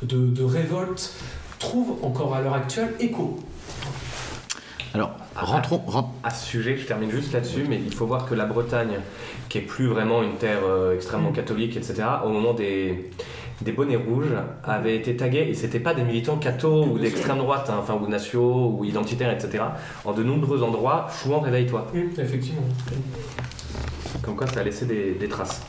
de, de, révolte trouve encore à l'heure actuelle écho. Alors, rentrons. ren- À ce sujet, je termine juste là-dessus, mais il faut voir que la Bretagne, qui est plus vraiment une terre euh, extrêmement catholique, etc., au moment des, des bonnets rouges, avait été taguée, et c'était pas des militants cathos ou d'extrême droite, hein, enfin, ou nationaux, ou identitaires, etc. En de nombreux endroits, Chouan, réveille-toi. Hum, effectivement. Comme quoi, ça a laissé des, des traces.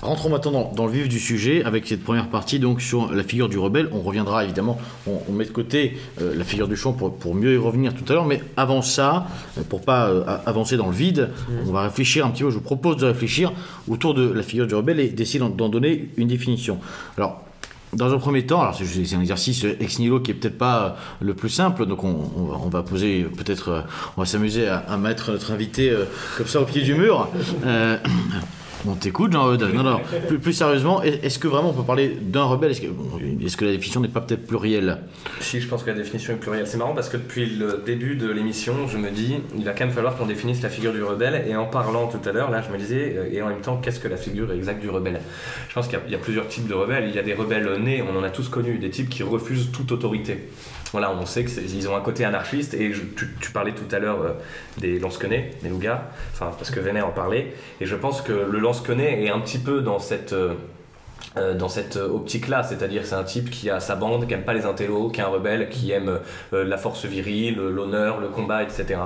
Rentrons maintenant dans, dans le vif du sujet avec cette première partie donc sur la figure du rebelle. On reviendra évidemment, on, on met de côté euh, la figure du chant pour, pour mieux y revenir tout à l'heure, mais avant ça, euh, pour pas euh, avancer dans le vide, on va réfléchir un petit peu. Je vous propose de réfléchir autour de la figure du rebelle et d'essayer d'en- d'en donner une définition. Alors. Dans un premier temps, alors c'est un exercice ex nihilo qui est peut-être pas euh, le plus simple, donc on, va- poser peut-être, euh, on va s'amuser à, mettre notre invité euh, comme ça au pied du mur. On t'écoute, Jean-Eudes. Non, non, plus, sérieusement, est- est-ce que vraiment on peut parler d'un rebelle? Est-ce que, la définition n'est pas peut-être plurielle? Si, je pense que la définition est plurielle. C'est marrant parce que depuis le début de l'émission, je me dis, il va quand même falloir qu'on définisse la figure du rebelle. Et en parlant tout à l'heure, là, je me disais, euh, et en même temps, qu'est-ce que la figure exacte du rebelle? Je pense qu'il y a- il y, a plusieurs types de rebelles. Il y a des rebelles nés, on en a tous connu, des types qui refusent toute autorité. Voilà, on sait qu'ils ont un côté anarchiste. Et tu, parlais tout à l'heure euh, des lance-quenets, des lougas, enfin, parce que Vénère en parlait. Et je pense que le lance-quenet est un petit peu dans cette. euh, euh, dans cette euh, optique-là, c'est-à-dire c'est un type qui a sa bande, qui aime pas les intellos, qui est un rebelle, qui aime euh, la force virile, l'honneur, le combat, etc.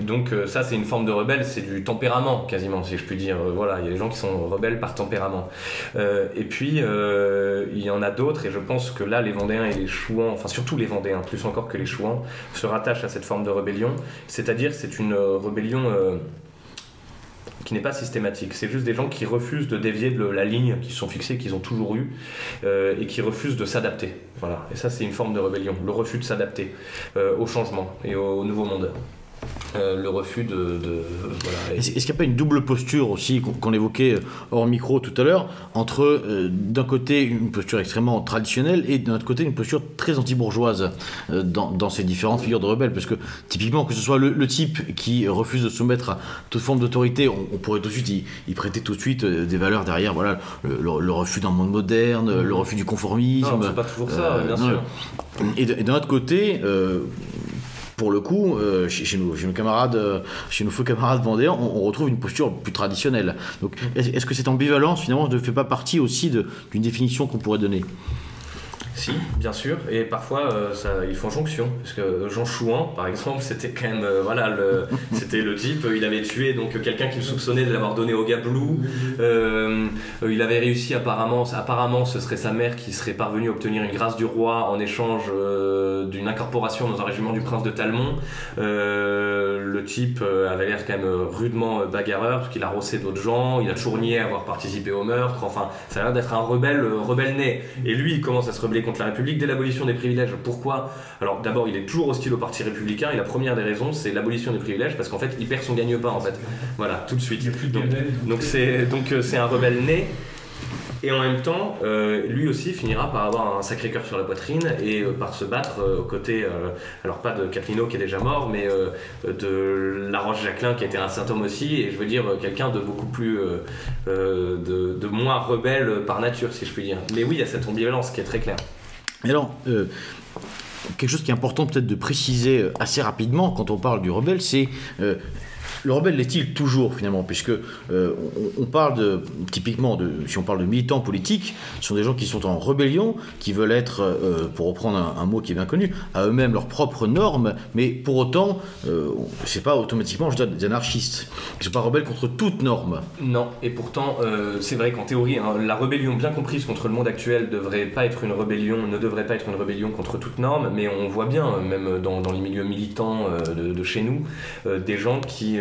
Donc ça c'est une forme de rebelle, c'est du tempérament quasiment, si je puis dire. Voilà, il y a des gens qui sont rebelles par tempérament. Et puis il y en a d'autres, et je pense que là les Vendéens et les Chouans, enfin surtout les Vendéens, plus encore que les Chouans, se rattachent à cette forme de rébellion, c'est-à-dire c'est une rébellion qui n'est pas systématique. C'est juste des gens qui refusent de dévier de la ligne qu'ils sont fixés, qu'ils ont toujours eu, euh, et qui refusent de s'adapter. Voilà. Et ça, c'est une forme de rébellion, le refus de s'adapter euh, au changement et au nouveau monde. Euh, le refus de. de- voilà. Et- Est-ce qu'il n'y a pas une double posture aussi qu'on évoquait euh, hors micro tout à l'heure entre euh, d'un côté une posture extrêmement traditionnelle et d'un autre côté une posture très anti-bourgeoise euh, dans, dans ces différentes figures de rebelles? Parce que typiquement que ce soit le, le type qui refuse de soumettre à toute forme d'autorité, on, on pourrait tout de suite y, y prêter tout de suite des valeurs derrière, voilà, le, le- le refus d'un monde moderne, le refus du conformisme. Non, c'est pas toujours ça, bien sûr. Et d'un autre côté, pour le coup, euh, chez, nos, camarades, euh, chez nos faux camarades vendéens, on, retrouve une posture plus traditionnelle. Donc, est-ce est-ce que cette ambivalence, finalement, ne fait pas partie aussi d'une définition qu'on pourrait donner? Si, bien sûr, et parfois euh, ils font jonction, parce que Jean Chouan, par exemple, c'était quand même, euh, voilà, le, c'était le type, euh, il avait tué donc quelqu'un qu'il soupçonnait de l'avoir donné au gablou, euh, il avait réussi apparemment, apparemment ce serait sa mère qui serait parvenue à obtenir une grâce du roi en échange d'une incorporation dans un régiment du prince de Talmont, le type avait l'air quand même rudement bagarreur, parce qu'il a rossé d'autres gens, il a toujours nié avoir participé au meurtre, enfin, ça a l'air d'être un rebelle, rebelle né, et lui il commence à se rebeller contre la République dès l'abolition des privilèges. Pourquoi? Alors d'abord, il est toujours hostile au Parti républicain et la première des raisons, c'est l'abolition des privilèges parce qu'en fait, il perd son gagne-pain en fait. Voilà, tout de suite. C'est donc euh, c'est un rebelle né. Et en même temps, euh, lui aussi finira par avoir un sacré cœur sur la poitrine et euh, par se battre euh, aux côtés, alors pas de Caprino qui est déjà mort, mais de Laroche Jacquelin qui était un saint homme aussi, et je veux dire quelqu'un de beaucoup plus, de, de moins rebelle par nature, si je puis dire. Mais oui, il y a cette ambivalence qui est très claire. Et alors, quelque chose qui est important peut-être de préciser assez rapidement quand on parle du rebelle, c'est le rebelle l'est-il toujours finalement Puisque euh, on, parle typiquement, si on parle de militants politiques, ce sont des gens qui sont en rébellion, qui veulent être, euh, pour reprendre un, mot qui est bien connu, à eux-mêmes leurs propres normes, mais pour autant, euh, c'est pas automatiquement, je dirais, des anarchistes. Ils sont pas rebelles contre toute norme. Non, et pourtant, euh, c'est vrai qu'en théorie, hein, la rébellion bien comprise contre le monde actuel devrait pas être une rébellion, ne devrait pas être une rébellion contre toute norme, mais on voit bien, même dans, les milieux militants de, chez nous, des gens qui,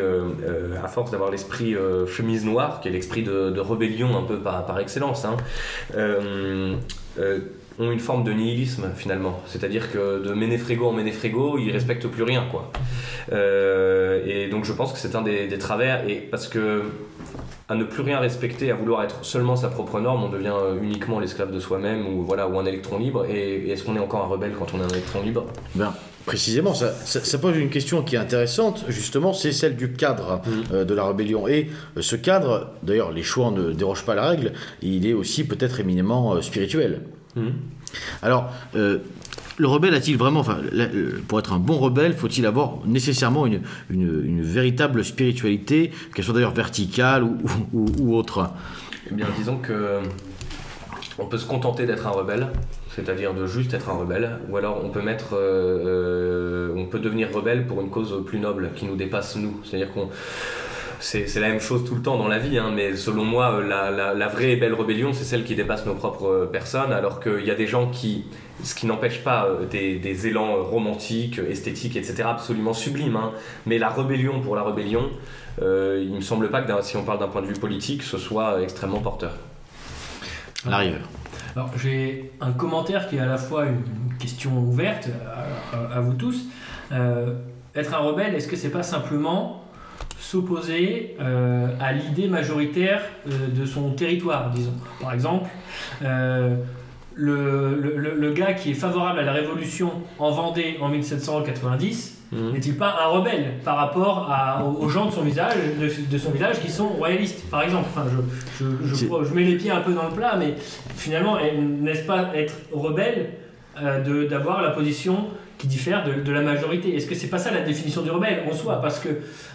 à force d'avoir l'esprit euh, chemise noire, qui est l'esprit de, de rébellion un peu par, par excellence, hein, euh, euh, ont une forme de nihilisme finalement. C'est-à-dire que de Ménéfrégo en Ménéfrégo, ils respectent plus rien, quoi. Euh, et donc je pense que c'est un des, des travers, et parce que à ne plus rien respecter, à vouloir être seulement sa propre norme, on devient euh, uniquement l'esclave de soi-même ou voilà ou un électron libre. Et, et est-ce qu'on est encore un rebelle quand on est un électron libre? Ben, précisément, ça, ça- ça pose une question qui est intéressante, justement, c'est celle du cadre euh, de la rébellion. Et euh, ce cadre, d'ailleurs, les choix ne dérogent pas à la règle, il est aussi peut-être éminemment euh, spirituel. Alors, euh, le rebelle a-t-il vraiment, enfin, pour être un bon rebelle, faut-il avoir nécessairement une, une, véritable spiritualité, qu'elle soit d'ailleurs verticale ou, ou, autre? Eh bien, disons que on peut se contenter d'être un rebelle, c'est-à-dire de juste être un rebelle, ou alors on peut mettre, euh, on peut devenir rebelle pour une cause plus noble qui nous dépasse nous. C'est-à-dire qu'on c'est la même chose tout le temps dans la vie, hein, mais selon moi, euh, la, vraie et belle rébellion, c'est celle qui dépasse nos propres euh, personnes, alors qu'il y a des gens qui, ce qui n'empêche pas euh, des, élans romantiques, esthétiques, etc., absolument sublimes, hein. mais la rébellion pour la rébellion, il me semble pas que si on parle d'un point de vue politique, ce soit extrêmement porteur. À l'arrière. Alors j'ai un commentaire qui est à la fois une question ouverte à, vous tous. être un rebelle, est-ce que c'est pas simplement s'opposer euh, à l'idée majoritaire euh, de son territoire, disons? Par exemple, euh, le, le, le, gars qui est favorable à la révolution en Vendée en 1790 mhm. n'est-il pas un rebelle par rapport à, aux gens de son, visage, de, son village qui sont royalistes, par exemple? Enfin, je, je, je, je, mets les pieds un peu dans le plat, mais finalement, n'est-ce pas être rebelle d'avoir la position qui diffère de, la majorité? Est-ce que c'est pas ça la définition du rebelle en soi? Parce que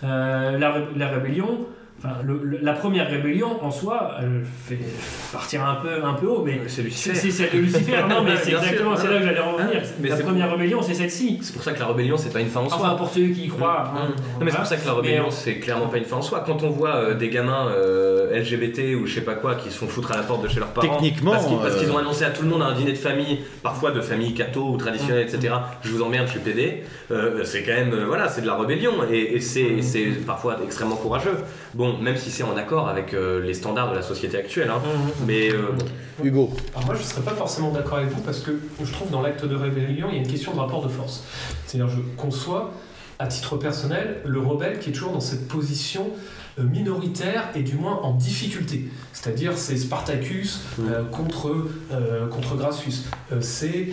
euh, la, la, rébellion, Enfin, la première rébellion en soi, elle fait partir un peu, un peu haut, mais c'est celle de Lucifer. non, mais c'est exactement, c'est là que j'allais revenir. Mais la première rébellion, c'est celle-ci. C'est pour ça que la rébellion, c'est pas une fin en soi. Enfin, pour ceux qui y croient. Hein. non, mais c'est pour ça que la rébellion, c'est clairement pas une fin en soi. Quand on voit euh, des gamins euh, LGBT ou je sais pas quoi qui se font foutre à la porte de chez leurs parents, techniquement, parce qu'ils ont annoncé à tout le monde à un dîner de famille, parfois de famille catho ou traditionnelle, etc. Je vous emmerde, je suis PD. Euh, c'est quand même, voilà, c'est de la rébellion et, et c'est parfois extrêmement courageux. Bon, même si c'est en accord avec euh, les standards de la société actuelle. Hein. Mmh, mmh. Mais euh, Hugo. Alors moi, je ne serais pas forcément d'accord avec vous parce que je trouve dans l'acte de rébellion, il y a une question de rapport de force. C'est-à-dire, je conçois à titre personnel le rebelle qui est toujours dans cette position euh, minoritaire et du moins en difficulté. C'est-à-dire c'est Spartacus mmh. contre, contre Gracchus. c'est,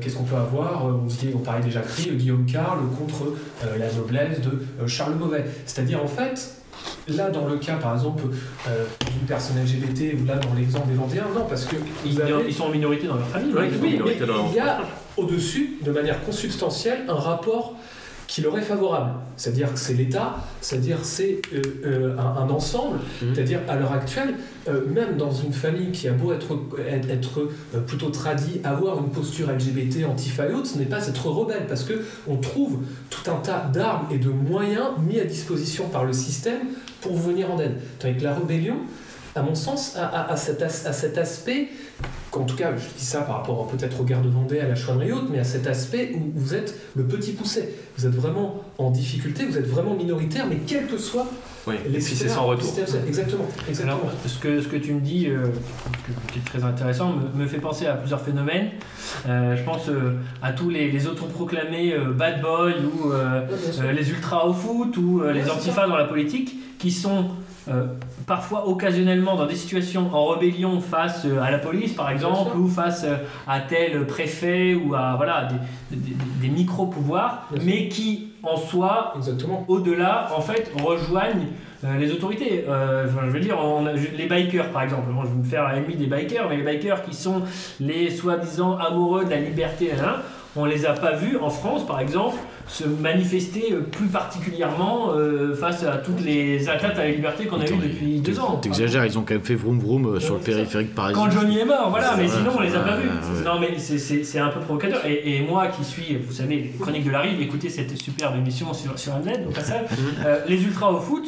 qu'est-ce qu'on peut avoir on, dit, on parlait déjà Guillaume Carle contre la noblesse de Charles Mauvais. C'est-à-dire en fait, Là, dans le cas, par exemple, euh, d'une personne LGBT, ou là, dans l'exemple des Vendéens, non, parce que... Ils, sont en minorité dans leur famille. Oui, mais il y a au-dessus, de manière consubstantielle, un rapport qui leur est favorable. C'est-à-dire que c'est l'État, c'est-à-dire c'est euh, euh, un, ensemble, mhm. c'est-à-dire à l'heure actuelle, euh, même dans une famille qui a beau être, être plutôt tradie, avoir une posture LGBT, autres, ce n'est pas être rebelle, parce que on trouve tout un tas d'armes et de moyens mis à disposition par le système pour vous venir en aide. Tandis que la rébellion, à mon sens, à, cet, à cet aspect, qu'en tout cas, je dis ça par rapport peut-être au garde Vendée, à la chouannerie haute, mais à cet aspect où vous êtes le petit poussé. Vous êtes vraiment en difficulté, vous êtes vraiment minoritaire, mais quel que soit oui, les si c'est sans retour. Exactement. exactement. Alors, ce, que, ce que tu me dis, euh, qui est très intéressant, me, fait penser à plusieurs phénomènes. Euh, je pense euh, à tous les, les autoproclamés bad boys ou les ultras au foot ou les antifas dans la politique qui sont euh, parfois occasionnellement dans des situations en rébellion face euh, à la police par exemple ou face euh, à tel préfet ou à voilà des, des, micro-pouvoirs mais qui en soi au-delà en fait rejoignent les autorités. je veux dire, les bikers par exemple. Je vais me faire l'ennemi des bikers, mais les bikers qui sont les soi-disant amoureux de la liberté, hein, on les a pas vus en France par exemple se manifester euh, plus particulièrement euh, face à toutes les atteintes à la liberté qu'on a eues depuis deux ans. T'exagères, ils ont quand même fait vroom vroom euh, sur le périphérique parisien. Quand Johnny est mort, voilà, mais sinon on les a pas vus. Non, mais c'est un peu provocateur. Et, moi qui suis, vous savez, les chroniques de la rive, écoutez cette superbe émission sur, sur MZ au passage, les ultras au foot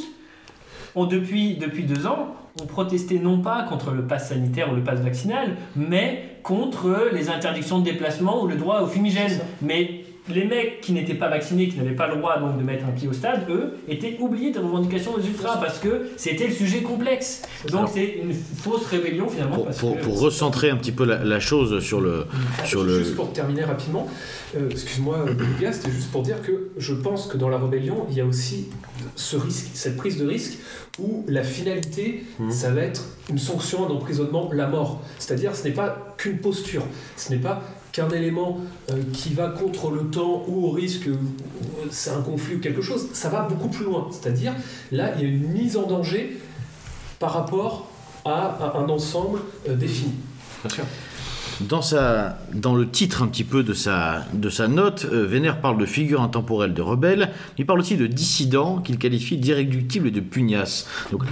ont depuis, depuis deux ans ont protesté non pas contre le pass sanitaire ou le pass vaccinal, mais contre les interdictions de déplacement ou le droit au fumigène. Mais les mecs qui n'étaient pas vaccinés, qui n'avaient pas le droit donc de mettre un pied au stade, eux, étaient oubliés des revendications des ultras parce que c'était le sujet complexe. Donc c'est une fausse rébellion finalement. Pour, recentrer un petit peu la, chose sur le, sur le. Juste pour terminer rapidement, euh, excuse-moi, Lucas, c'était juste pour dire que je pense que dans la rébellion, il y a aussi ce risque, cette prise de risque où la finalité, mmh. ça va être une sanction d'emprisonnement, la mort. C'est-à-dire, ce n'est pas qu'une posture, ce n'est pas qu'un élément euh, qui va contre le temps ou au risque, euh, c'est un conflit ou quelque chose, ça va beaucoup plus loin. C'est-à-dire, là, il y a une mise en danger par rapport à, un ensemble euh, défini. Dans, sa, dans le titre un petit peu de sa, de sa note, euh, Vénère parle de figure intemporelle de rebelle, il parle aussi de dissident qu'il qualifie d'irréductible et de pugnace. Donc,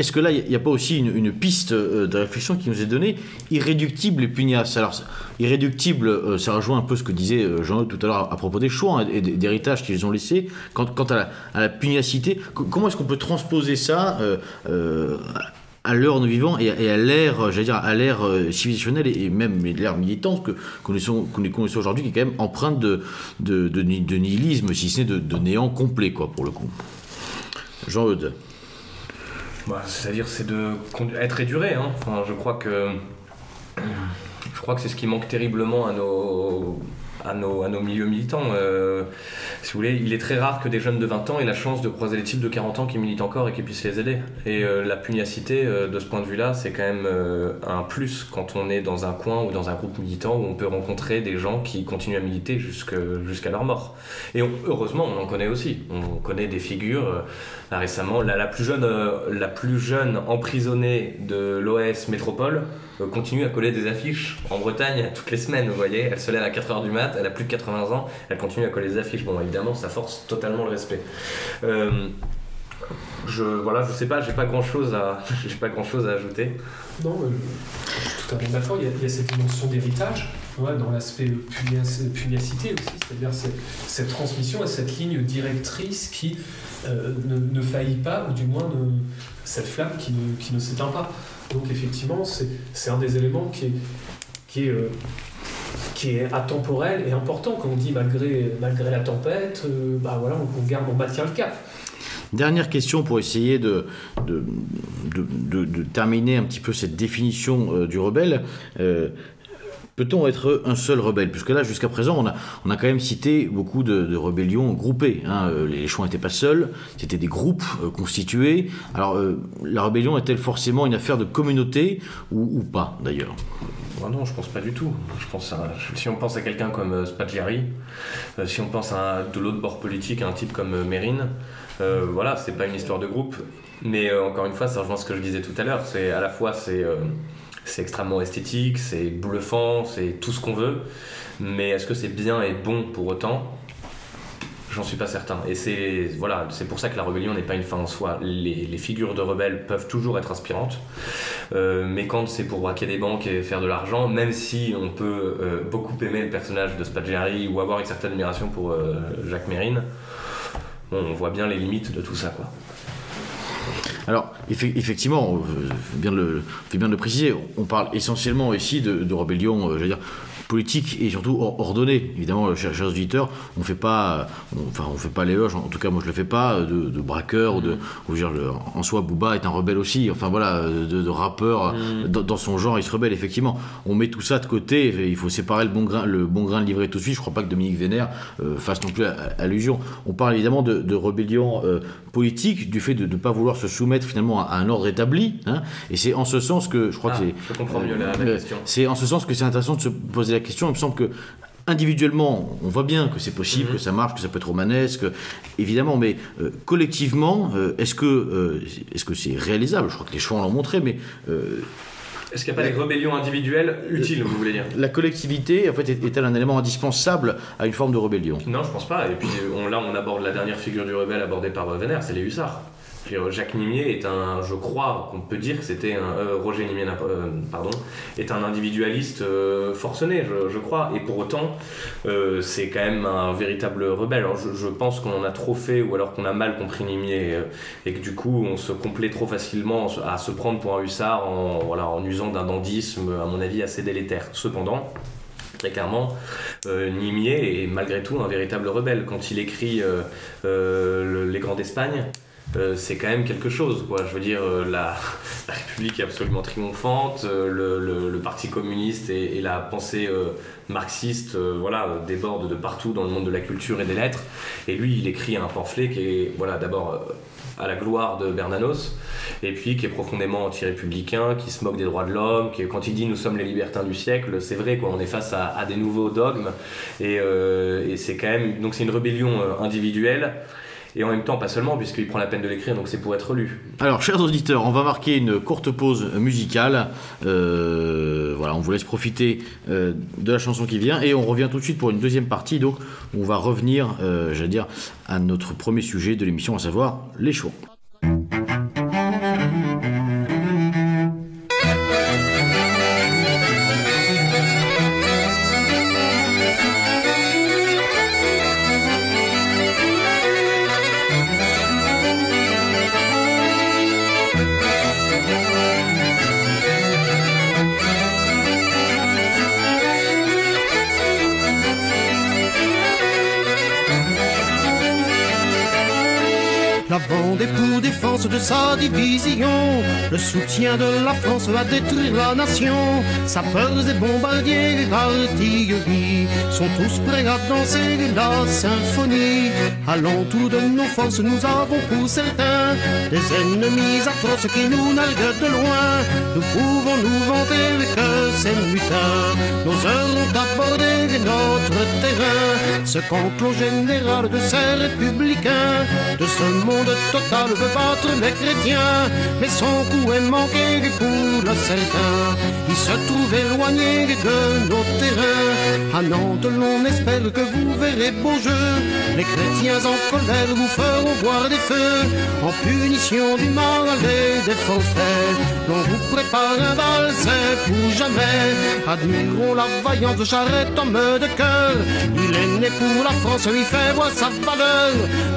est-ce que là, il n'y a pas aussi une, piste euh, de réflexion qui nous est donnée Irréductible et pugnace. Alors, irréductible, euh, ça rejoint un peu ce que disait Jean tout à l'heure à propos des choix hein, et d'héritage qu'ils ont laissé. Quant, à, la, à, pugnacité, comment est-ce qu'on peut transposer ça à l'heure nous vivons et, à l'ère, j'allais dire, à l'ère euh, civilisationnelle et, même l'ère militante que, que nous connaissons aujourd'hui, qui est quand même empreinte de, de, de, nihilisme, si ce n'est de, néant complet, quoi, pour le coup. Jean-Eudes. Bah, C'est-à-dire, c'est de être éduré. Hein. Je crois que c'est ce qui manque terriblement à nos à nos, à nos milieux militants. Euh, si vous voulez, il est très rare que des jeunes de 20 ans aient la chance de croiser des types de 40 ans qui militent encore et qui puissent les aider. Et euh, la pugnacité, euh, de ce point de vue-là, c'est quand même un plus quand on est dans un coin ou dans un groupe militant où on peut rencontrer des gens qui continuent à militer jusqu'à leur mort. Et heureusement, on en connaît aussi. On connaît des figures. récemment, la, la, plus jeune, la plus jeune emprisonnée de l'OS Métropole continue à coller des affiches en Bretagne toutes les semaines, vous voyez. Elle se lève à 4h du mat, elle a plus de 80 ans, elle continue à coller des affiches. Bon, évidemment, ça force totalement le respect. Euh, je voilà, je sais pas, j'ai pas grand chose à, j'ai pas grand chose à ajouter. Non, je suis tout à fait d'accord. Il, y a cette dimension d'héritage dans l'aspect pugnacité aussi, c'est-à-dire cette, transmission et cette ligne directrice qui euh, ne, faillit pas, ou du moins cette flamme qui ne s'éteint pas. Donc effectivement, c'est un des éléments qui est, euh, qui est atemporel et important. Comme on dit, malgré, malgré la tempête, euh, bah voilà, on, garde, on maintient le cap. Dernière question pour essayer de, de, de, terminer un petit peu cette définition euh, du rebelle. Peut-on être un seul rebelle? Puisque là, jusqu'à présent, on a, on a quand même cité beaucoup de, rébellions groupées. Hein. Euh, les chouans n'étaient pas seuls, c'était des groupes euh, constitués. Alors, euh, la rébellion est-elle forcément une affaire de communauté ou, pas, d'ailleurs? Ah non, je pense pas du tout. Je pense si on pense à quelqu'un comme Spaggiari, si on pense à, de l'autre bord politique à un type comme Mérine, voilà, c'est pas une histoire de groupe. Mais encore une fois, ça rejoint ce que je disais tout à l'heure. C'est à la fois c'est c'est extrêmement esthétique, c'est bluffant, c'est tout ce qu'on veut. Mais est-ce que c'est bien et bon pour autant? J'en suis pas certain. Et c'est voilà, c'est pour ça que la rébellion n'est pas une fin en soi. Les, figures de rebelles peuvent toujours être inspirantes, euh, mais quand c'est pour braquer des banques et faire de l'argent, même si on peut euh, beaucoup aimer le personnage de Spaggiari ou avoir une certaine admiration pour euh, Jacques Mérine, on voit bien les limites de tout ça, quoi. Alors, effectivement, on le, fait bien le préciser, on parle essentiellement ici de, de rébellion, euh, je veux dire, politique et surtout ordonnée. Évidemment, chers, auditeurs, on fait pas, enfin, on fait pas l'éloge. En tout cas, moi, je le fais pas de, de braqueur ou de, ou dire, en soi, Booba est un rebelle aussi. Enfin voilà, de, rappeur mm. dans, son genre, il se rebelle effectivement. On met tout ça de côté. Il faut séparer le bon grain, le bon grain de livret tout de suite. Je crois pas que Dominique Vénère euh, fasse non plus allusion. On parle évidemment de, rébellion euh, politique, du fait de ne pas vouloir se soumettre finalement à, un ordre établi. Hein. et c'est en ce sens que je crois que c'est. Je comprends mieux la, euh, question. C'est en ce sens que c'est intéressant de se poser la question. Il me semble que individuellement, on voit bien que c'est possible, mhm. que ça marche, que ça peut être romanesque, évidemment, mais euh, collectivement, euh, est-ce que euh, est-ce que c'est réalisable? Je crois que les choix l'ont montré, mais est-ce qu'il n'y a pas des rébellions individuelles utiles, vous voulez dire? La collectivité, en fait, est-elle un élément indispensable à une forme de rébellion? Non, je pense pas. Et puis là, on aborde la dernière figure du rebelle abordée par Vénère, c'est les hussards. Jacques Nimier est un, je crois qu'on peut dire que c'était un, euh, Roger Nimier, euh, pardon, est un individualiste euh, forcené, je, crois, et pour autant, c'est quand même un véritable rebelle. Je, pense qu'on en a trop fait, ou alors qu'on a mal compris Nimier, et que du coup, on se complaît trop facilement à se prendre pour un hussard en usant d'un dandisme, à mon avis, assez délétère. Cependant, Très clairement, Nimier est malgré tout un véritable rebelle. Quand il écrit Les Grands d'Espagne, euh, c'est quand même quelque chose. Quoi. Je veux dire, euh, la, République est absolument triomphante, euh, le, Parti communiste et, la pensée marxiste voilà, débordent de partout dans le monde de la culture et des lettres. Et lui, il écrit un pamphlet qui est voilà, d'abord à la gloire de Bernanos, et puis qui est profondément anti-républicain, qui se moque des droits de l'homme, qui quand il dit nous sommes les libertins du siècle, c'est vrai, quoi, on est face à, des nouveaux dogmes, et, et c'est quand même, donc c'est une rébellion individuelle, et en même temps pas seulement puisqu'il prend la peine de l'écrire donc c'est pour être lu. Alors chers auditeurs, on va marquer une courte pause musicale. Euh, voilà, on vous laisse profiter euh, de la chanson qui vient et on revient tout de suite pour une deuxième partie. Donc on va revenir, euh, j'allais dire, à notre premier sujet de l'émission, à savoir les choix. Le soutien de la France va détruire la nation. Sapeurs et bombardiers, artillerie, sont tous prêts à danser la symphonie. À l'entour de nos forces, nous avons pour certains des ennemis atroces qui nous narguent de loin. Nous pouvons nous vanter que ces mutins, nos heures ont notre terrain. Ce complot général de ces républicains, de ce monde total veut battre les chrétiens, mais son coup est manqué pour le certain. Il se trouve éloigné de nos terrains. À Nantes, l'on espère que vous verrez beau jeu. Les chrétiens en colère vous feront voir des feux, en punition du mal et des forfaits. L'on vous prépare un bal, c'est pour jamais. Admirons la vaillante charrette homme de cœur. Il est né pour la France, il fait voir sa valeur.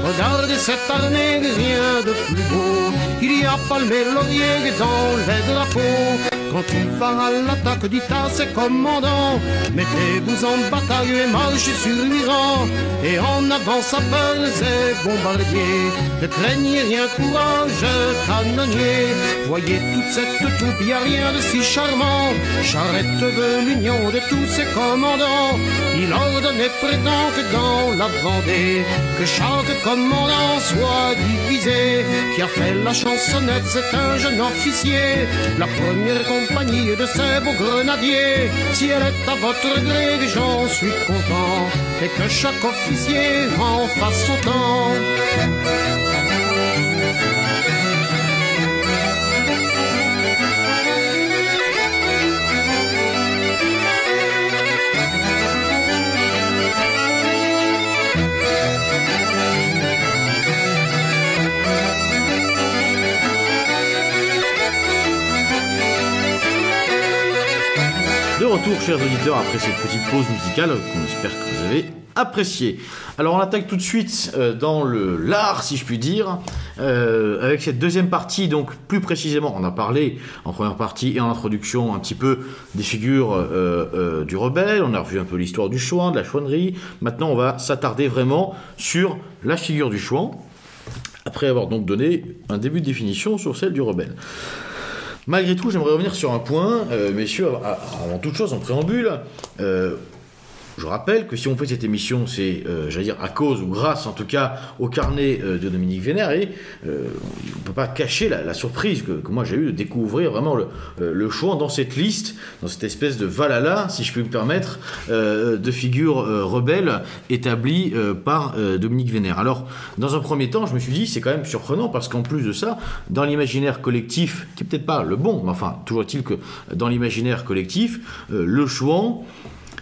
Regardez cette armée rien de plus beau. Il y a palmé laurier dans les drapeaux. Quand il va à l'attaque, dites à ses commandants Mettez-vous en bataille et marchez sur l'Iran. Et en avant sapeurs et bombardiers. Ne craignez rien, courage, canonnier. Voyez toute cette troupe, y a rien de si charmant. Charrette veut l'union de tous ses commandants. Il ordonne et prétend que dans la Vendée Que chaque commandant soit divisé. Qui a fait la chansonnette, c'est un jeune officier. La première de ces beaux grenadiers. Si elle est à votre gré, j'en suis content. Et que chaque officier en fasse autant. Retour, chers auditeurs, après cette petite pause musicale qu'on espère que vous avez appréciée. Alors, on attaque tout de suite euh, dans le l'art, si je puis dire, euh, avec cette deuxième partie. Donc, plus précisément, on a parlé en première partie et en introduction un petit peu des figures euh, du rebelle. On a revu un peu l'histoire du chouan, de la chouannerie. Maintenant, on va s'attarder vraiment sur la figure du chouan, après avoir donc donné un début de définition sur celle du rebelle. Malgré tout, j'aimerais revenir sur un point, euh, messieurs, av- avant toute chose, en préambule. Je rappelle que si on fait cette émission, c'est, euh, à cause ou grâce, en tout cas, au carnet euh, de Dominique Vénère, et euh, on ne peut pas cacher la, surprise que, moi j'ai eue de découvrir vraiment le, choix dans cette liste, dans cette espèce de Valhalla, si je puis me permettre, de figures rebelles établies par Dominique Vénère. Alors, dans un premier temps, je me suis dit, c'est quand même surprenant, parce qu'en plus de ça, dans l'imaginaire collectif, qui est peut-être pas le bon, mais enfin, toujours est-il que dans l'imaginaire collectif, le chouan,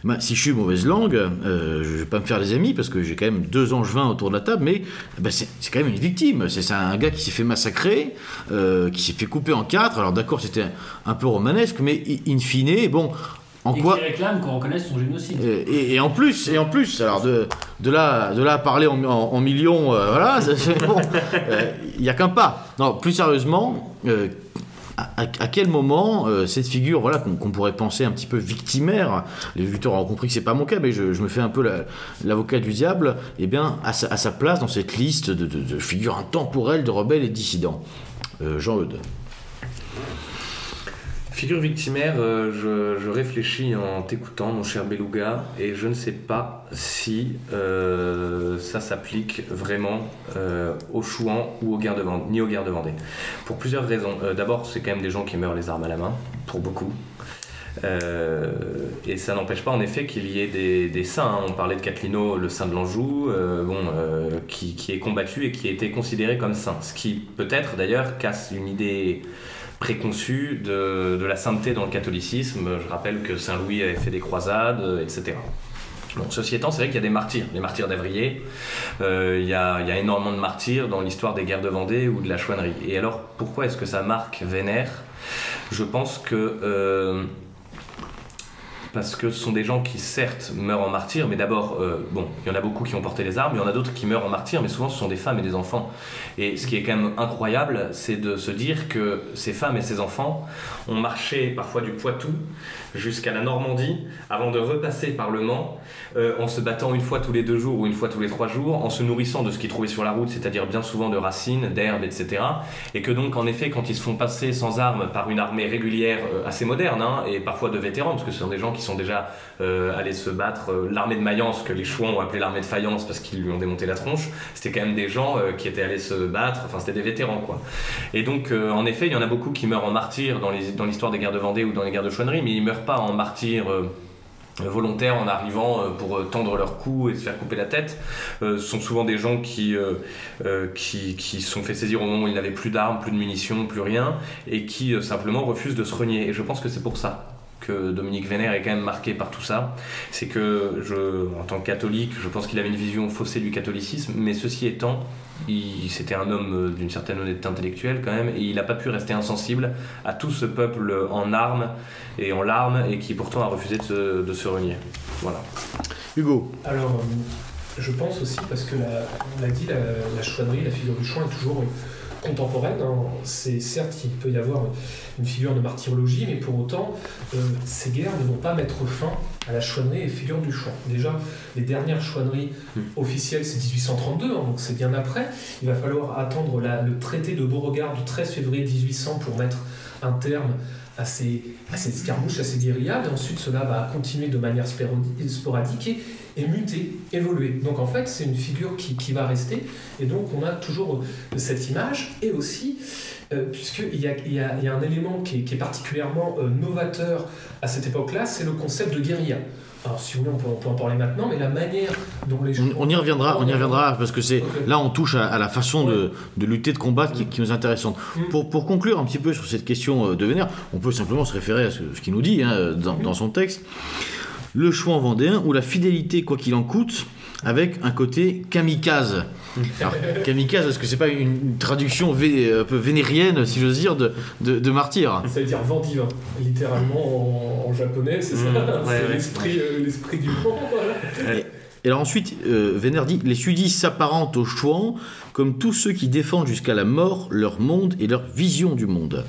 ben, si je suis mauvaise langue, euh, je vais pas me faire des amis parce que j'ai quand même deux angevins autour de la table, mais ben, c'est quand même une victime. C'est un gars qui s'est fait massacrer, euh, qui s'est fait couper en quatre. Alors d'accord, c'était un peu romanesque, mais in fine, bon, en et quoi qui réclame qu'on reconnaisse son génocide. et, et- et en plus, et en plus, alors de, de là, de là à parler en, en- en millions, euh, voilà, bon, euh, il n'y a qu'un pas. Non, plus sérieusement, euh, à, quel moment euh, cette figure, voilà, qu'on pourrait penser un petit peu victimaire, les auditeurs ont compris que c'est pas mon cas, mais je, me fais un peu la- l'avocat du diable, eh bien, à sa, place dans cette liste de, figures intemporelles de rebelles et de dissidents. Euh, Jean-Eudes. Figure victimaire, euh, je, réfléchis en t'écoutant, mon cher Beluga, et je ne sais pas si euh, ça s'applique vraiment euh, aux Chouans ou aux guerres de Vendée, ni aux guerres de Vendée. Pour plusieurs raisons. D'abord, c'est quand même des gens qui meurent les armes à la main, pour beaucoup. Et ça n'empêche pas en effet qu'il y ait des, saints. hein. On parlait de Catlino, le saint de l'Anjou, qui est combattu et qui a été considéré comme saint. Ce qui peut-être d'ailleurs casse une idée préconçue de, de la sainteté dans le catholicisme. Je rappelle que Saint Louis avait fait des croisades, euh, etc. Bon, ceci étant, c'est vrai qu'il y a des martyrs, les martyrs d'Avrier. Euh, il, il y a énormément de martyrs dans l'histoire des guerres de Vendée ou de la chouannerie. Et alors, pourquoi est-ce que ça marque vénère? Je pense que euh, parce que ce sont des gens qui certes meurent en martyrs, mais d'abord, euh, bon, il y en a beaucoup qui ont porté les armes, il y en a d'autres qui meurent en martyrs, mais souvent ce sont des femmes et des enfants. Et ce qui est quand même incroyable, c'est de se dire que ces femmes et ces enfants ont marché parfois du Poitou jusqu'à la Normandie avant de repasser par le Mans euh, en se battant une fois tous les deux jours ou une fois tous les trois jours, en se nourrissant de ce qu'ils trouvaient sur la route, c'est-à-dire bien souvent de racines, d'herbes, etc. Et que donc, en effet, quand ils se font passer sans armes par une armée régulière euh, assez moderne, hein, et parfois de vétérans, parce que ce sont des gens qui sont déjà euh, allés se battre, euh, l'armée de Mayence, que les Chouans ont appelé l'armée de faïence parce qu'ils lui ont démonté la tronche, c'était quand même des gens qui étaient allés se battre, enfin c'était des vétérans quoi. Et donc, en effet, il y en a beaucoup qui meurent en martyrs dans les- l'histoire des guerres de Vendée ou dans les guerres de chouannerie, mais ils meurent pas en martyrs. euh, volontaires en arrivant euh, pour euh, tendre leur cou et se faire couper la tête. Ce sont souvent des gens qui, sont fait saisir au moment où ils n'avaient plus d'armes, plus de munitions, plus rien, et qui simplement refusent de se renier. Et je pense que c'est pour ça que Dominique Vénère est quand même marqué par tout ça. C'est que, je, en tant que catholique, je pense qu'il avait une vision faussée du catholicisme, mais ceci étant, c'était un homme euh, d'une certaine honnêteté intellectuelle quand même, et il n'a pas pu rester insensible à tout ce peuple en armes et en larmes, et qui pourtant a refusé de se, de se renier. Voilà. Hugo, Alors, euh, je pense aussi, parce que la- on l'a dit, la, la chouannerie, la figure du chouan est toujours euh, contemporaine. hein. C'est certes, il peut y avoir une figure de martyrologie, mais pour autant, euh, ces guerres ne vont pas mettre fin à la chouannerie et figure du chouan. Déjà, les dernières chouanneries Hmm. officielles, c'est 1832, hein, donc c'est bien après. Il va falloir attendre la- le traité de Beauregard du 13 février 1800 pour mettre un terme à ces, à ces escarmouches, à ces guérillades. Et ensuite, cela va continuer de manière sporadique et, et muter, évoluer. Donc en fait, c'est une figure qui, qui va rester. Et donc on a toujours euh, cette image. Et aussi, euh, puisqu'il y a, il y, a, il y a un élément qui est, qui est particulièrement euh, novateur à cette époque-là, c'est le concept de guérilla. Alors si vous voulez, on peut, on peut en parler maintenant, mais la manière dont les on, choses... on y reviendra, on y reviendra parce que c'est là on touche à, à la façon de, de lutter, de combattre qui, qui nous est intéressante. Mm. Pour, pour conclure un petit peu sur cette question euh, de Vénère, on peut simplement se référer à ce, ce qu'il nous dit hein, dans, dans son texte. Le choix en vendéen ou la fidélité quoi qu'il en coûte avec un côté kamikaze. Alors, kamikaze, est-ce que c'est pas une, traduction vé- un peu vénérienne, si j'ose dire, de, de, de martyr Ça veut dire vent divin, littéralement en, en japonais, c'est ça Mm, ouais, C'est ouais. l'esprit, euh, l'esprit du vent. voilà. Et alors ensuite, euh, Vénère dit Les sudis s'apparentent aux chouans comme tous ceux qui défendent jusqu'à la mort leur monde et leur vision du monde.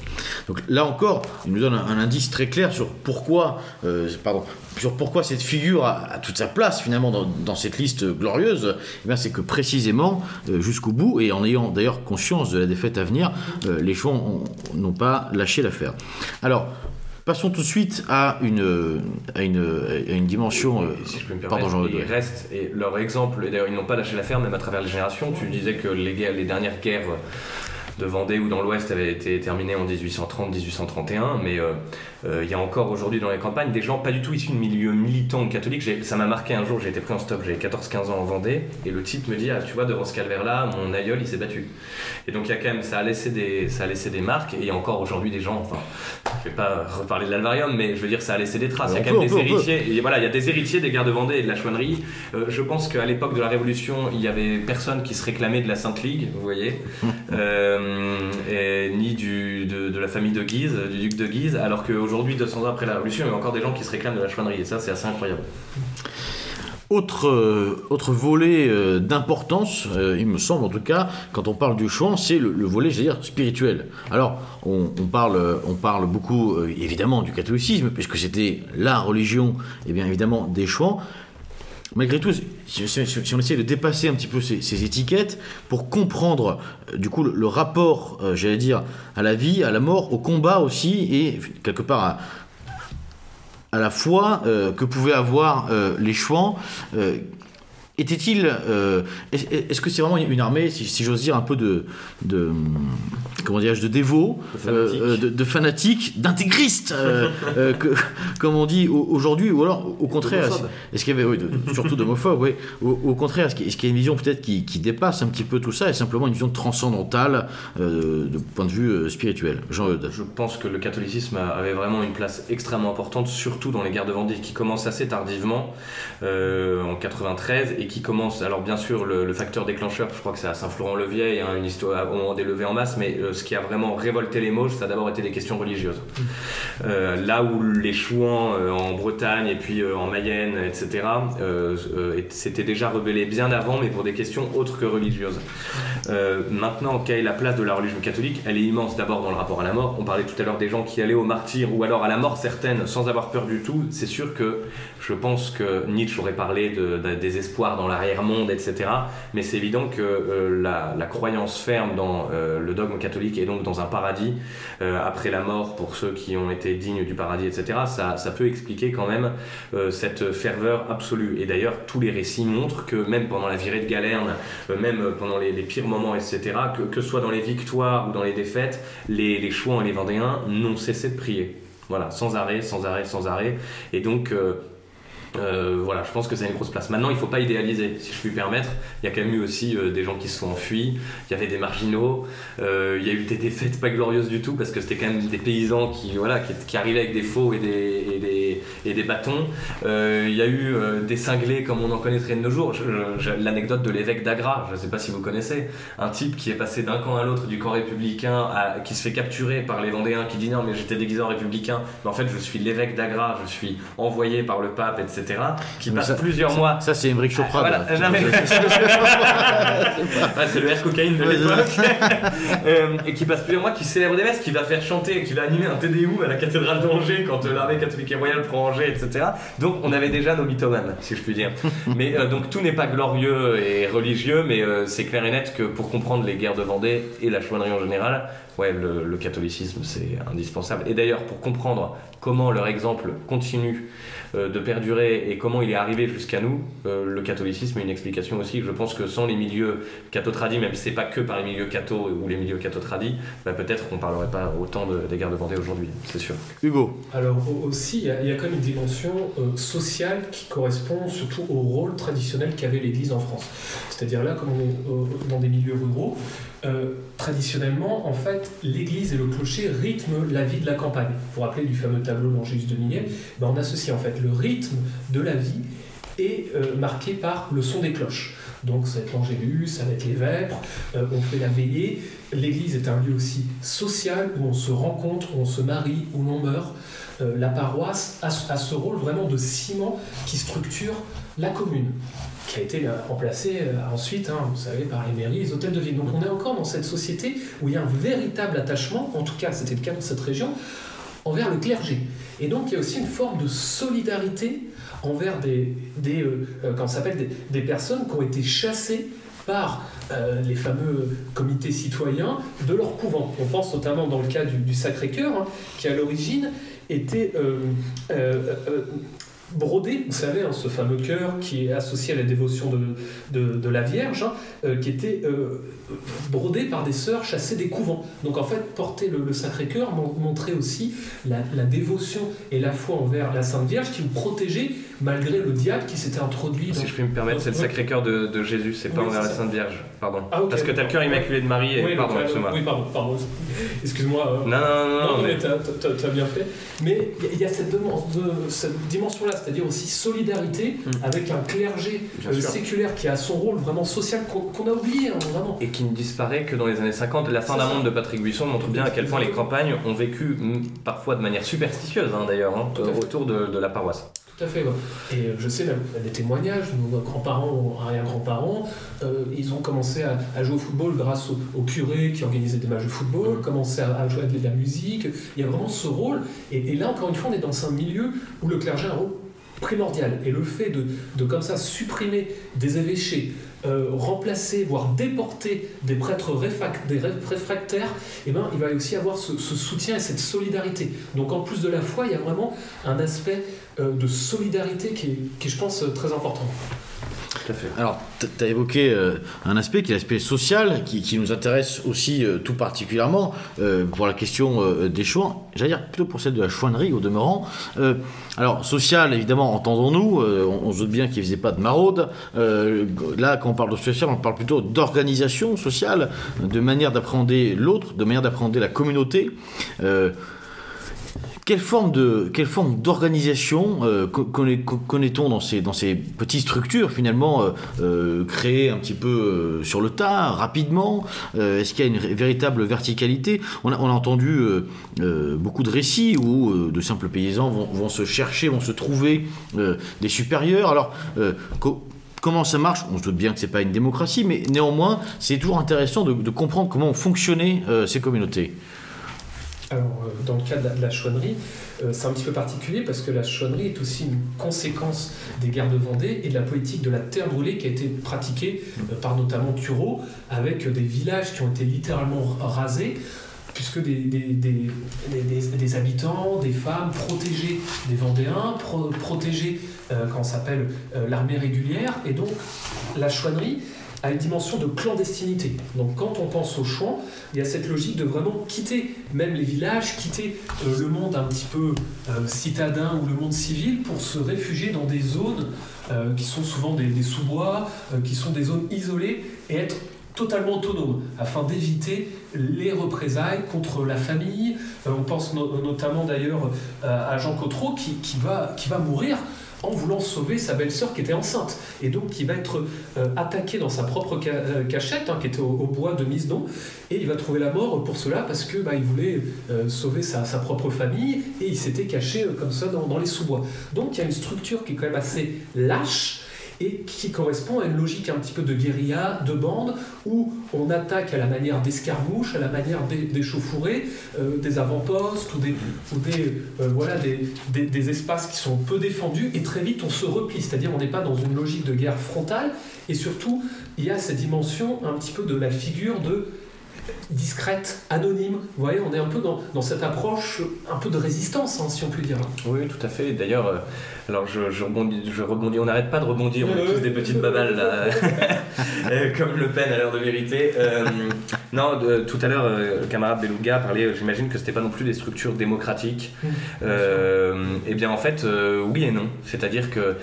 Donc là encore, il nous donne un, indice très clair sur pourquoi, euh, pardon, sur pourquoi cette figure a, toute sa place finalement dans, cette liste glorieuse. Eh c'est que précisément euh, jusqu'au bout, et en ayant d'ailleurs conscience de la défaite à venir, euh, les chouans ont- n'ont pas lâché l'affaire. Alors. Passons tout de suite à une, à une, à une dimension. euh, Et si je peux me pardon, permettre, Jean-Claude, ils restent, et leur exemple, et d'ailleurs ils n'ont pas lâché l'affaire même à travers les générations, tu disais que les, guerres- les dernières guerres de Vendée ou dans l'Ouest avaient été terminées en 1830-1831, mais euh, euh, il y a encore aujourd'hui dans les campagnes des gens pas du tout issus de milieux militants catholiques. J'ai- Ça m'a marqué un jour, j'ai été pris en stop, j'avais 14-15 ans en Vendée, et le type me dit, ah, tu vois, devant ce calvaire-là, mon aïeul il s'est battu. Et donc il y a quand même, ça a laissé des, ça a laissé des marques, et il y a encore aujourd'hui des gens, enfin, je vais pas reparler de l'Alvarium, mais je veux dire, ça a laissé des traces. Il y a quand même des héritiers, et voilà, il y a des héritiers des guerres de Vendée et de la chouannerie. Euh, je pense qu'à l'époque de la Révolution, il y avait personne qui se réclamait de la Sainte Ligue, vous voyez, euh, et ni du, de, de la famille de Guise, du duc de Guise, alors qu'aujourd'hui, 200 ans après la Révolution, il y a encore des gens qui se réclament de la chouannerie, et ça, c'est assez incroyable. Autre, euh, autre volet euh, d'importance, euh, il me semble en tout cas, quand on parle du chouan, c'est le, le volet, j'allais dire, spirituel. Alors, on, parle, on parle beaucoup, évidemment, du catholicisme, puisque c'était la religion, et bien évidemment, des chouans. Malgré tout, si, on essaie de dépasser un petit peu ces, étiquettes pour comprendre, euh, du coup, le, rapport, euh, j'allais dire, à la vie, à la mort, au combat aussi, et quelque part à, la foi euh, que pouvaient avoir les chouans. Euh, était-il, euh, est- est-ce que c'est vraiment une armée, si, si j'ose dire, un peu de, de comment dirais-je, de dévots, De fanatiques. euh, de, fanatiques, d'intégristes, euh, euh, comme on dit au- aujourd'hui, ou alors au contraire, est-ce qu'il y avait, oui, de- surtout d'homophobes, oui, au, au contraire, est-ce qu'il y a une vision peut-être qui, qui dépasse un petit peu tout ça, et simplement une vision transcendantale euh, de point de vue euh, spirituel? Jean-Eudes. Je pense que le catholicisme avait vraiment une place extrêmement importante, surtout dans les guerres de Vendée, qui commencent assez tardivement, euh, en 93, et qui commencent, alors bien sûr, le, le facteur déclencheur, je crois que c'est à Saint-Florent-le-Vieil, hein, une histoire au moment des levées en masse, mais euh, ce qui a vraiment révolté les Mauges, ça a d'abord été des questions religieuses. Euh, là où les Chouans euh, en Bretagne et puis en Mayenne, etc., et- s'étaient déjà rebellés bien avant, mais pour des questions autres que religieuses. Euh, maintenant, quelle est la place de la religion catholique Elle est immense d'abord dans le rapport à la mort. On parlait tout à l'heure des gens qui allaient au martyr ou alors à la mort certaine sans avoir peur du tout. C'est sûr que je pense que Nietzsche aurait parlé de, espoirs dans l'arrière-monde, etc. Mais c'est évident que euh, la, croyance ferme dans euh, le dogme catholique et donc dans un paradis après la mort pour ceux qui ont été dignes du paradis, etc. Ça, peut expliquer quand même cette ferveur absolue. Et d'ailleurs, tous les récits montrent que même pendant la virée de Galerne, même pendant les, les pires etc., que, que ce soit dans les victoires ou dans les défaites, les, les Chouans et les Vendéens n'ont cessé de prier. Voilà, sans arrêt, sans arrêt, sans arrêt. Et donc, euh, euh, voilà, je pense que c'est une grosse place. Maintenant, il ne faut pas idéaliser, si je puis me permettre. Il y a quand même eu aussi euh, des gens qui se sont enfuis, il y avait des marginaux, euh, il y a eu des défaites pas glorieuses du tout, parce que c'était quand même des paysans qui, voilà, qui, qui arrivaient avec des faux et des, bâtons. Il y a eu des cinglés comme on en connaîtrait de nos jours. L'anecdote de l'évêque d'Agra, je ne sais pas si vous connaissez, un type qui est passé d'un camp à l'autre du camp républicain, qui se fait capturer par les Vendéens, qui dit non mais j'étais déguisé en républicain, mais en fait je suis l'évêque d'Agra, je suis envoyé par le pape, etc. Qui Mais ça- plusieurs mois Ça, c'est Émeric Choprade. voilà. là. Euh, non, mais- Ouais, c'est le air cocaïne de l'époque. Euh, et qui passe plusieurs mois, qui célèbre des messes, qui va faire chanter, qui va animer un Tédéum à la cathédrale d'Angers quand euh, l'armée catholique et royale prend Angers, etc. Donc on avait déjà nos mythomanes, si je puis dire. Mais euh, donc tout n'est pas glorieux et religieux, mais euh, c'est clair et net que pour comprendre les guerres de Vendée et la chouannerie en général, ouais, le, le catholicisme c'est indispensable. Et d'ailleurs, pour comprendre comment leur exemple continue de perdurer et comment il est arrivé jusqu'à nous, euh, le catholicisme est une explication aussi. Je pense que sans les milieux catho-tradis, même si c'est pas que par les milieux catho ou les milieux catho-tradis, bah, peut-être qu'on parlerait pas autant de- des guerres de Vendée aujourd'hui, c'est sûr. Hugo. Alors au- aussi, il y, a- il y a quand même une dimension euh, sociale qui correspond surtout au rôle traditionnel qu'avait l'Église en France. C'est-à-dire là, comme on est dans des milieux ruraux, euh, traditionnellement, en fait, l'Église et le clocher rythment la vie de la campagne. Vous vous rappelez du fameux tableau l'Angélus de Millet ben, On associe en fait le rythme de la vie est euh, marqué par le son des cloches. Donc ça va être l'Angélus, ça va être les vêpres, euh, on fait la veillée. L'église est un lieu aussi social où on se rencontre, où on se marie, où l'on meurt. La paroisse a ce rôle vraiment de ciment qui structure la commune, qui a été euh, remplacé euh, ensuite, hein, vous savez, par les mairies, les hôtels de ville. Donc on est encore dans cette société où il y a un véritable attachement, en tout cas c'était le cas dans cette région, envers le clergé. Et donc il y a aussi une forme de solidarité envers des, des, euh, s'appelle, des, personnes qui ont été chassées par les fameux comités citoyens de leur couvent. On pense notamment dans le cas du, Sacré-Cœur, hein, qui à l'origine était brodé, vous savez, hein, ce fameux cœur qui est associé à la dévotion de, de, de la Vierge, hein, euh, qui était euh, brodé par des sœurs chassées des couvents. Donc en fait, porter le, le Sacré-Cœur mon- montrait aussi la, la dévotion et la foi envers la Sainte Vierge qui vous protégeait malgré le diable qui s'était introduit dans... Si je puis me permettre, c'est le. Sacré-Cœur de, de Jésus, c'est pas Oui, envers la. Sainte Vierge, pardon. Ah. Parce que t'as le cœur immaculé de Marie et. Oui, pardon, excuse-moi. oui, pardon, pardon. Excuse-moi. euh, Non, non, non, non, Non, mais- t'as- bien fait. Mais il y a- cette, dimension-là, c'est-à-dire aussi solidarité Mm. avec un clergé euh, séculaire qui a son rôle vraiment social qu'on a oublié, hein, vraiment. et qui ne disparaît que dans les années 50. La fin d'un monde de Patrick Buisson montre bien à quel point les campagnes ont vécu, parfois de manière superstitieuse hein, d'ailleurs, hein, autour de, de la paroisse. Tout à fait. ouais. Et euh, je sais même des témoignages, nos grands-parents arrière-grands-parents, euh, ils ont commencé à, à jouer au football grâce au, au curé qui organisait des matchs de football, commençaient à, à jouer de la musique. Il y a vraiment ce rôle. Et, et là, encore une fois, on est dans un milieu où le clergé a un rôle primordial. Et le fait de, de comme ça supprimer des évêchés, euh, remplacer, voire déporter des prêtres réfac- des ré- réfractaires, eh ben, il va aussi avoir ce, ce soutien et cette solidarité. Donc en plus de la foi, il y a vraiment un aspect de solidarité qui est, qui est, je pense, euh, très important. Alors, tu as évoqué euh, un aspect qui est l'aspect social, qui, nous intéresse aussi euh, tout particulièrement euh, pour la question des chouans, j'allais dire plutôt pour celle de la chouannerie au demeurant. alors, social, évidemment, entendons-nous, on, on, se doute bien qu'il ne faisait pas de maraude. là, quand on parle de social, on parle plutôt d'organisation sociale, de manière d'appréhender l'autre, de manière d'appréhender la communauté. Quelle forme de quelle forme d'organisation euh, connaît-on dans ces dans ces petites structures finalement euh, euh, créées un petit peu sur le tas rapidement Est-ce qu'il y a une véritable verticalité? On a, on a entendu beaucoup de récits où de simples paysans vont, se chercher, vont se trouver des supérieurs. Alors comment ça marche? On se doute bien que c'est pas une démocratie, mais néanmoins c'est toujours intéressant de, de comprendre comment fonctionnaient ces communautés. Alors, euh, dans le cas de la, chouannerie, euh, c'est un petit peu particulier parce que la chouannerie est aussi une conséquence des guerres de Vendée et de la politique de la terre brûlée qui a été pratiquée euh, par notamment Thureau, avec des villages qui ont été littéralement rasés puisque des, des, habitants, des femmes protégées des Vendéens, protégés quand on s'appelle l'armée régulière, et donc la chouannerie à une dimension de clandestinité. Donc quand on pense au chouan, il y a cette logique de vraiment quitter même les villages, quitter euh, le monde un petit peu euh, citadin ou le monde civil pour se réfugier dans des zones euh, qui sont souvent des, sous-bois, qui sont des zones isolées et être totalement autonomes afin d'éviter les représailles contre la famille. on pense notamment d'ailleurs à Jean Cotreau qui va mourir en voulant sauver sa belle-sœur qui était enceinte. Et donc qui va être euh, attaqué dans sa propre euh, cachette, hein, qui était au, bois de Misdon, et il va trouver la mort pour cela parce que bah, il voulait euh, sauver sa, propre famille et il s'était caché comme ça dans, dans les sous-bois. Donc il y a une structure qui est quand même assez lâche et qui correspond à une logique un petit peu de guérilla, de bande, où on attaque à la manière d'escarmouches, à la manière des, chauffourées, euh, des avant-postes ou, des, euh, voilà, des, espaces qui sont peu défendus, et très vite on se replie, c'est-à-dire on n'est pas dans une logique de guerre frontale, et surtout il y a cette dimension un petit peu de la figure de discrète, anonyme. Vous voyez, on est un peu dans, dans cette approche un peu de résistance, hein, si on peut dire. Oui, tout à fait. D'ailleurs, euh, alors je, je, rebondis, je rebondis, on n'arrête pas de rebondir, on est tous des petites babales là, euh, comme Le Pen à l'heure de vérité. Euh, non, tout à l'heure, le camarade Beluga parlait, j'imagine que c'était pas non plus des structures démocratiques. et eh bien en fait, oui et non. C'est-à-dire que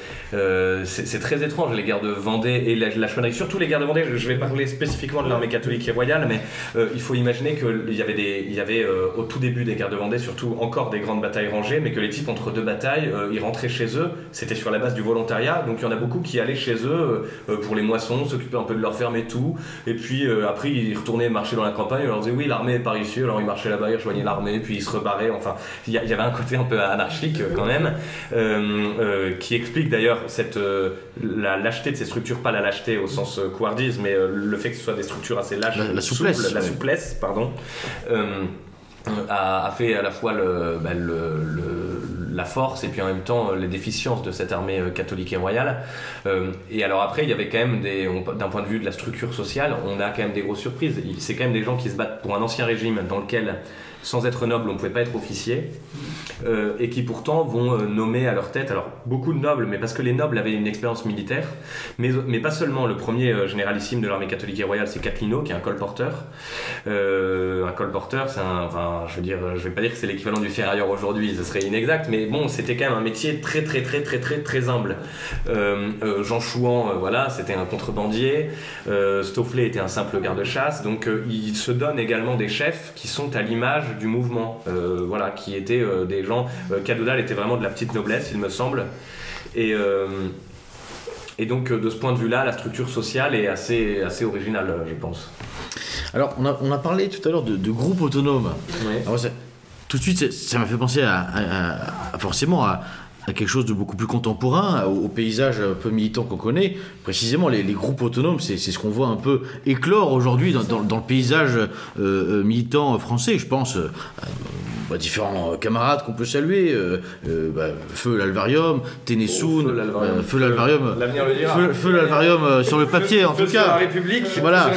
c'est très étrange les guerres de Vendée et la, la chouannerie, surtout les guerres de Vendée. Je vais parler spécifiquement de l'armée catholique et royale, mais euh, il faut imaginer qu'il y avait, des, il y avait euh, au tout début des guerres de Vendée, surtout encore des grandes batailles rangées, mais que les types, entre deux batailles, euh, ils rentraient chez eux. C'était sur la base du volontariat, donc il y en a beaucoup qui allaient chez eux pour les moissons, s'occuper un peu de leur ferme et tout. Et puis après, ils retournaient marcher dans la campagne, ils leur disaient oui, l'armée est par ici, alors ils marchaient là-bas, ils rejoignaient l'armée, puis ils se rebarraient. Enfin, il y, avait un côté un peu anarchique quand même, qui explique d'ailleurs cette la lâcheté de ces structures, pas la lâcheté au sens couardise, mais le fait que ce soit des structures assez lâches, la, souplesse, la souplesse, pardon, euh, a, fait à la fois bah, le, la force et puis en même temps les déficiences de cette armée euh, catholique et royale. Euh, et alors après, il y avait quand même des, d'un point de vue de la structure sociale, on a quand même des grosses surprises. C'est quand même des gens qui se battent pour un ancien régime dans lequel sans être noble, on ne pouvait pas être officier, euh, et qui pourtant vont euh, nommer à leur tête, alors beaucoup de nobles, mais parce que les nobles avaient une expérience militaire, mais, pas seulement. Le premier euh, généralissime de l'armée catholique et royale, c'est Catlino, qui est un colporteur. un colporteur, c'est un, enfin, je veux dire, je vais pas dire que c'est l'équivalent du ferrailleur aujourd'hui, ce serait inexact, mais bon, c'était quand même un métier très, très, très, très, très, très humble. Jean Chouan, voilà, c'était un contrebandier. Stofflet était un simple garde-chasse, donc il se donne également des chefs qui sont à l'image du mouvement, euh, voilà, qui étaient euh, des gens. Euh, Cadoudal était vraiment de la petite noblesse, il me semble. Et, et donc, de ce point de vue-là, la structure sociale est assez, assez originale, je pense. Alors, on a, on a parlé tout à l'heure de, de groupes autonomes. tout de suite, ça m'a fait penser à, forcément à, quelque chose de beaucoup plus contemporain, au, paysage un peu militant qu'on connaît. Précisément, les, groupes autonomes, c'est ce qu'on voit un peu éclore aujourd'hui dans, le paysage euh, euh, militant français. Je pense euh, à différents camarades qu'on peut saluer. Bah, feu l'Alvarium, Ténessoun, Feu l'Alvarium. Feu l'Alvarium sur le papier, en tout cas. la République, voilà.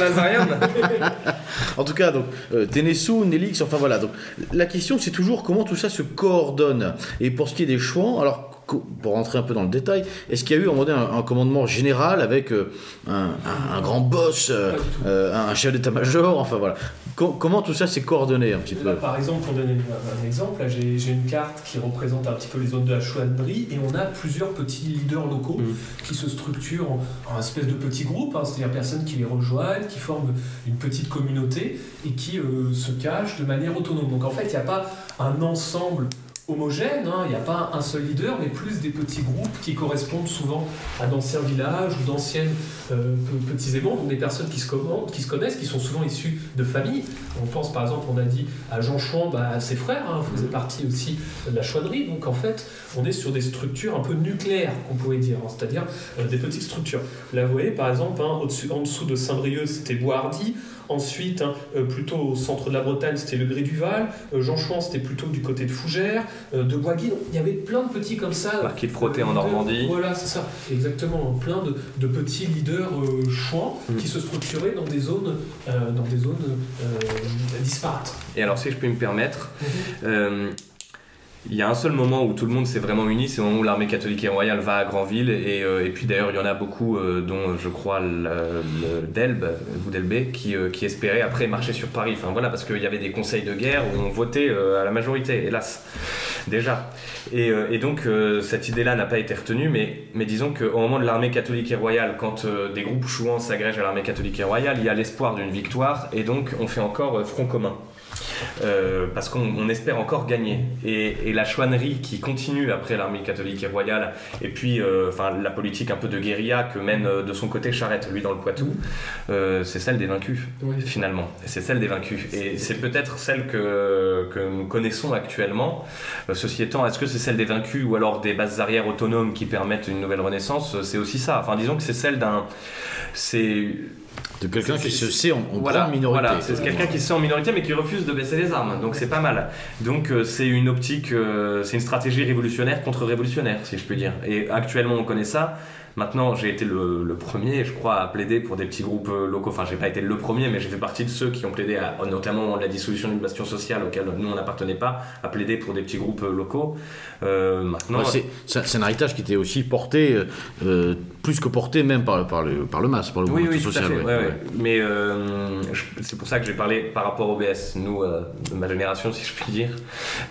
en tout cas, donc, Ténessoun, Nélix, enfin voilà. Donc, la question, c'est toujours comment tout ça se coordonne. Et pour ce qui est des chouans, alors pour rentrer un peu dans le détail, est-ce qu'il y a eu un, un, commandement général avec euh, un, un, grand boss, euh, euh, un chef d'état-major Enfin voilà. Comment tout ça s'est coordonné un petit peu Par exemple, pour donner un, exemple, j'ai une carte qui représente un petit peu les zones de la chouannerie et on a plusieurs petits leaders locaux mmh. qui se structurent en, en, espèce de petits groupes, hein, c'est-à-dire personnes qui les rejoignent, qui forment une petite communauté et qui se cachent de manière autonome. Donc en fait, il n'y a pas un ensemble homogène, hein. il n'y a pas un seul leader, mais plus des petits groupes qui correspondent souvent à d'anciens villages ou d'anciennes euh, petits aimants, donc des personnes qui se, qui se connaissent, qui sont souvent issues de familles. On pense par exemple, on a dit à Jean Chouan, bah, ses frères hein, faisaient partie aussi de la chouannerie, donc en fait, on est sur des structures un peu nucléaires, qu'on pourrait dire, hein, c'est-à-dire euh, des petites structures. Là, vous voyez, par exemple, au-dessus, en dessous de Saint-Brieuc, c'était Boishardy, Ensuite, hein, euh, plutôt au centre de la Bretagne, c'était le Gré-du-Val. Euh, Jean Chouan, c'était plutôt du côté de Fougères. Euh, de Boisguy, il y avait plein de petits comme ça. Marquis de Frotté en Normandie. Voilà, c'est ça. Exactement. Plein de, petits leaders chouans mm. qui se structuraient dans des zones, dans des zones disparates. Et alors, si je peux me permettre, mm-hmm. Il y a un seul moment où tout le monde s'est vraiment uni, c'est au moment où l'armée catholique et royale va à Granville. Et, euh, puis d'ailleurs, il y en a beaucoup, euh, dont je crois le, Delbe, qui, euh, qui espéraient après marcher sur Paris. Enfin voilà, parce qu'il y avait des conseils de guerre où on votait à la majorité, hélas, déjà. Et, et donc cette idée-là n'a pas été retenue, mais, mais disons qu'au moment de l'armée catholique et royale, quand des groupes chouans s'agrègent à l'armée catholique et royale, il y a l'espoir d'une victoire, et donc on fait encore front commun. Euh, parce qu'on espère encore gagner. Et, la chouannerie qui continue après l'armée catholique et royale, et puis euh, enfin la politique un peu de guérilla que mène euh, de son côté Charette, lui dans le Poitou, c'est celle des vaincus, finalement. C'est celle des vaincus. Et c'est peut-être celle que, que, nous connaissons actuellement. ceci étant, est-ce que c'est celle des vaincus ou alors des bases arrières autonomes qui permettent une nouvelle renaissance? C'est aussi ça. Enfin, disons que c'est celle d'un. C'est de quelqu'un qui se sait en, grande minorité. Voilà, c'est quelqu'un qui se sait en minorité mais qui refuse de baisser les armes. Donc c'est pas mal. Donc euh, c'est une optique, euh, c'est une stratégie révolutionnaire contre révolutionnaire, si je peux dire. Et actuellement on connaît ça. Maintenant, j'ai été le, premier, je crois, à plaider pour des petits groupes euh, locaux. Enfin, j'ai pas été le premier, mais j'ai fait partie de ceux qui ont plaidé, à, notamment la dissolution d'une bastion sociale auquel nous on n'appartenait pas, à plaider pour des petits groupes euh, locaux. Euh, maintenant, c'est un héritage qui était aussi porté, plus que porté même par, par, le, par le MAS, par le oui, oui, social. Mais c'est pour ça que j'ai parlé par rapport au BS, nous, de ma génération, si je puis dire,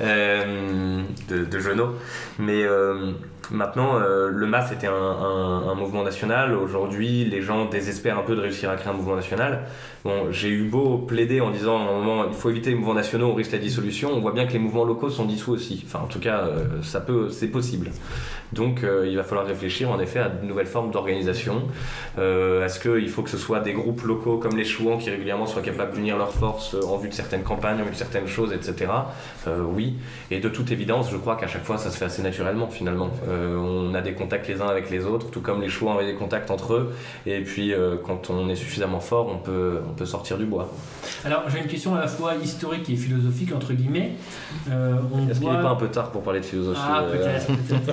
de, de Genot. Mais Maintenant, euh, le MAS était un, mouvement national. Aujourd'hui, les gens désespèrent un peu de réussir à créer un mouvement national. Bon, j'ai eu beau plaider en disant à faut éviter les mouvements nationaux, on risque la dissolution. On voit bien que les mouvements locaux sont dissous aussi. Enfin, en tout cas, euh, ça peut, c'est possible. Donc, euh, il va falloir réfléchir en effet à de nouvelles formes d'organisation. Est-ce qu'il faut que ce soit des groupes locaux comme les Chouans qui régulièrement soient capables d'unir leurs forces en vue de certaines campagnes, en vue de certaines choses, etc. oui. Et de toute évidence, je crois qu'à chaque fois, ça se fait assez naturellement finalement. On a des contacts les uns avec les autres, tout comme les chouans avaient des contacts entre eux. Et puis, euh, quand on est suffisamment fort, on peut, on peut sortir du bois. Alors, j'ai une question à la fois historique et philosophique, entre guillemets. Euh, Est-ce qu'il n'est pas un peu tard pour parler de philosophie Ah, peut-être,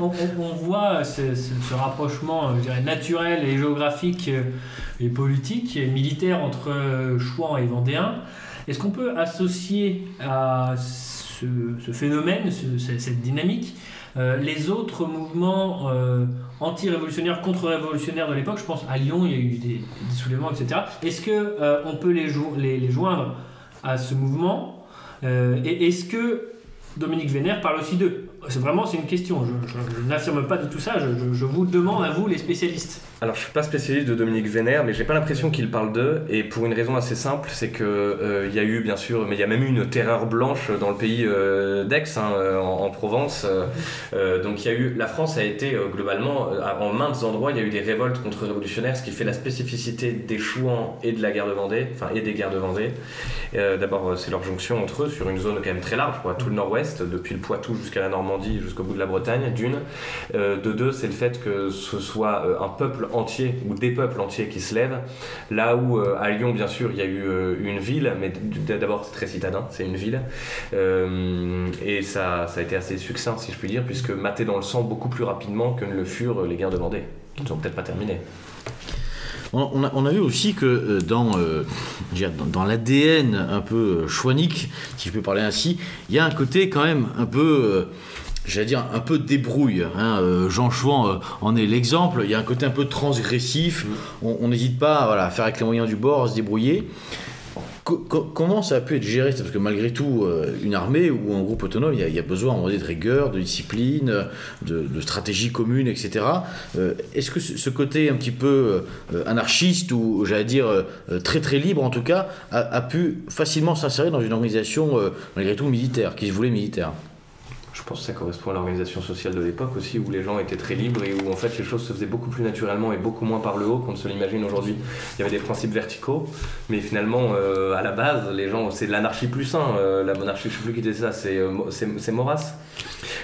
on, voit ce, rapprochement, je dirais, naturel et géographique et politique et militaire entre Chouans et Vendéens. Est-ce qu'on peut associer à ce, phénomène, cette dynamique, euh, les autres mouvements euh, anti-révolutionnaires, contre-révolutionnaires de l'époque, je pense à Lyon, il y a eu des, soulèvements, etc. Est-ce qu'on euh, on peut les, joindre à ce mouvement Et est-ce que Dominique Vénère parle aussi d'eux? C'est vraiment c'est une question. Je, n'affirme pas de tout ça. Je, je, vous demande à vous les spécialistes. Alors je suis pas spécialiste de Dominique Vénère, mais j'ai pas l'impression qu'il parle d'eux. Et pour une raison assez simple, c'est que euh, il y a eu bien sûr, mais il y a même eu une terreur blanche dans le pays euh, d'Aix, hein, euh, en, Provence. donc il y a eu, la France a été globalement en maintes endroits, il y a eu des révoltes contre-révolutionnaires, ce qui fait la spécificité des Chouans et de la guerre de Vendée, enfin et des guerres de Vendée. D'abord c'est leur jonction entre eux sur une zone quand même très large, quoi, tout le Nord-Ouest, depuis le Poitou jusqu'à la Normandie jusqu'au bout de la Bretagne, d'une. Euh, de deux, c'est le fait que ce soit euh, un peuple entier ou des peuples entiers qui se lèvent. Là où euh, à Lyon, bien sûr, il y a eu une ville, mais d'abord c'est très citadin, c'est une ville. et ça, a été assez succinct, si je puis dire, puisque maté dans le sang beaucoup plus rapidement que ne le furent les guerres de Vendée, qui ne sont peut-être pas terminées. On a, vu aussi que dans, dans, l'ADN un peu chouanique, si je peux parler ainsi, il y a un côté quand même un peu j'allais dire, un peu débrouille. Hein. Euh, Jean Chouan euh, en est l'exemple. Il y a un côté un peu transgressif. On n'hésite pas voilà, à faire avec les moyens du bord, à se débrouiller. comment ça a pu être géré Parce que malgré tout, euh, une armée ou un groupe autonome, il y a, besoin de rigueur, de discipline, de, stratégie commune, etc. Est-ce que ce côté un petit peu anarchiste ou, j'allais dire, très très libre en tout cas, a, a pu facilement s'insérer dans une organisation malgré tout militaire, qui se voulait militaire? Je pense que ça correspond à l'organisation sociale de l'époque aussi, où les gens étaient très libres et où en fait les choses se faisaient beaucoup plus naturellement et beaucoup moins par le haut qu'on ne se l'imagine aujourd'hui. Il y avait des principes verticaux, mais finalement, euh, à la base, les gens, c'est l'anarchie plus 1. Euh, la monarchie, je ne sais plus qui était ça, c'est euh, Maurras.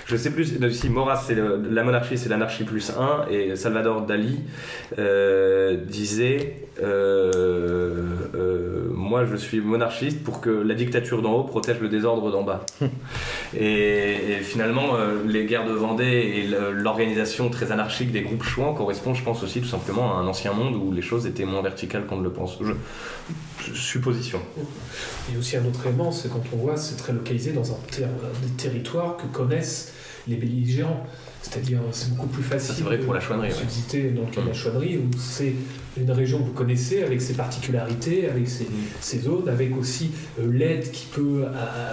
Je sais plus si Maurras, c'est la monarchie, c'est l'anarchie plus 1, et Salvador Dali disait Moi, je suis monarchiste pour que la dictature d'en haut protège le désordre d'en bas. et finalement, euh, les guerres de Vendée et l'organisation très anarchique des groupes chouans correspondent, je pense, aussi tout simplement à un ancien monde où les choses étaient moins verticales qu'on ne le pense. Je, supposition. Et aussi un autre élément, c'est quand on voit, c'est très localisé dans un des territoires que connaissent les belligérants. C'est-à-dire, c'est beaucoup plus facile c'est vrai pour la chouannerie, de subsister dans le cas de la mmh. chouannerie, où c'est une région que vous connaissez, avec ses particularités, avec ses, mmh. zones, avec aussi euh, l'aide qui peut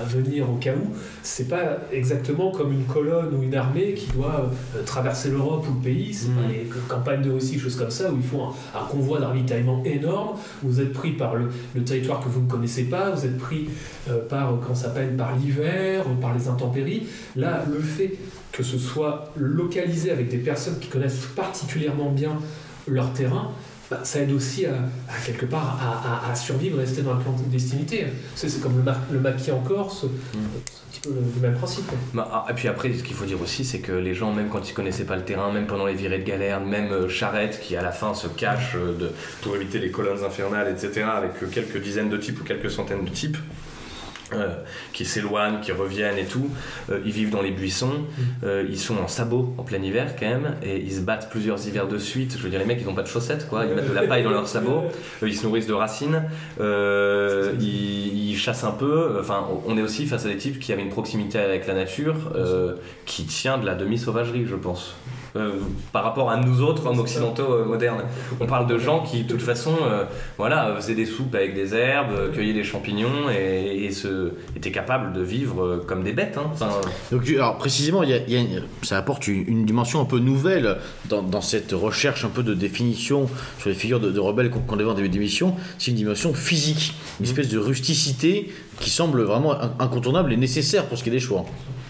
venir au cas où. C'est pas exactement comme une colonne ou une armée qui doit euh, traverser l'Europe ou le pays. C'est pas mmh. les campagnes de Russie, choses comme ça, où il faut un, convoi d'ravitaillement énorme. Vous êtes pris par le, territoire que vous ne connaissez pas, vous êtes pris euh, par, comment s'appelle, par l'hiver, par les intempéries. Là, le fait que ce soit localisé avec des personnes qui connaissent particulièrement bien leur terrain, bah, ça aide aussi à, quelque part à, survivre, rester dans la clandestinité. C'est comme le, le, maquis en Corse, mm. c'est un petit peu le, même principe. Bah, ah, et puis après, ce qu'il faut dire aussi, c'est que les gens, même quand ils connaissaient pas le terrain, même pendant les virées de galère, même euh, Charrette qui à la fin se cache euh, de, pour éviter les colonnes infernales, etc., avec euh, quelques dizaines de types ou quelques centaines de types, euh, qui s'éloignent, qui reviennent et tout. Euh, ils vivent dans les buissons, mm. euh, ils sont en sabots en plein hiver quand même, et ils se battent plusieurs hivers de suite. Je veux dire, les mecs, ils n'ont pas de chaussettes, quoi. Ils mettent de la paille dans leurs sabots, ils se nourrissent de racines, ils, ils, chassent un peu. Enfin, on est aussi face à des types qui avaient une proximité avec la nature qui tient de la demi-sauvagerie, je pense. Euh, par rapport à nous autres, hommes occidentaux euh, modernes. On parle de gens qui, de toute façon, euh, voilà, faisaient des soupes avec des herbes, cueillaient des champignons et, se, étaient capables de vivre comme des bêtes. Hein. Donc, alors précisément, y a, ça apporte une, dimension un peu nouvelle dans, cette recherche un peu de définition sur les figures de, rebelles qu'on qu en début d'émission. C'est une dimension physique, une mmh. espèce de rusticité qui semble vraiment incontournable et nécessaire pour ce qui est des choix.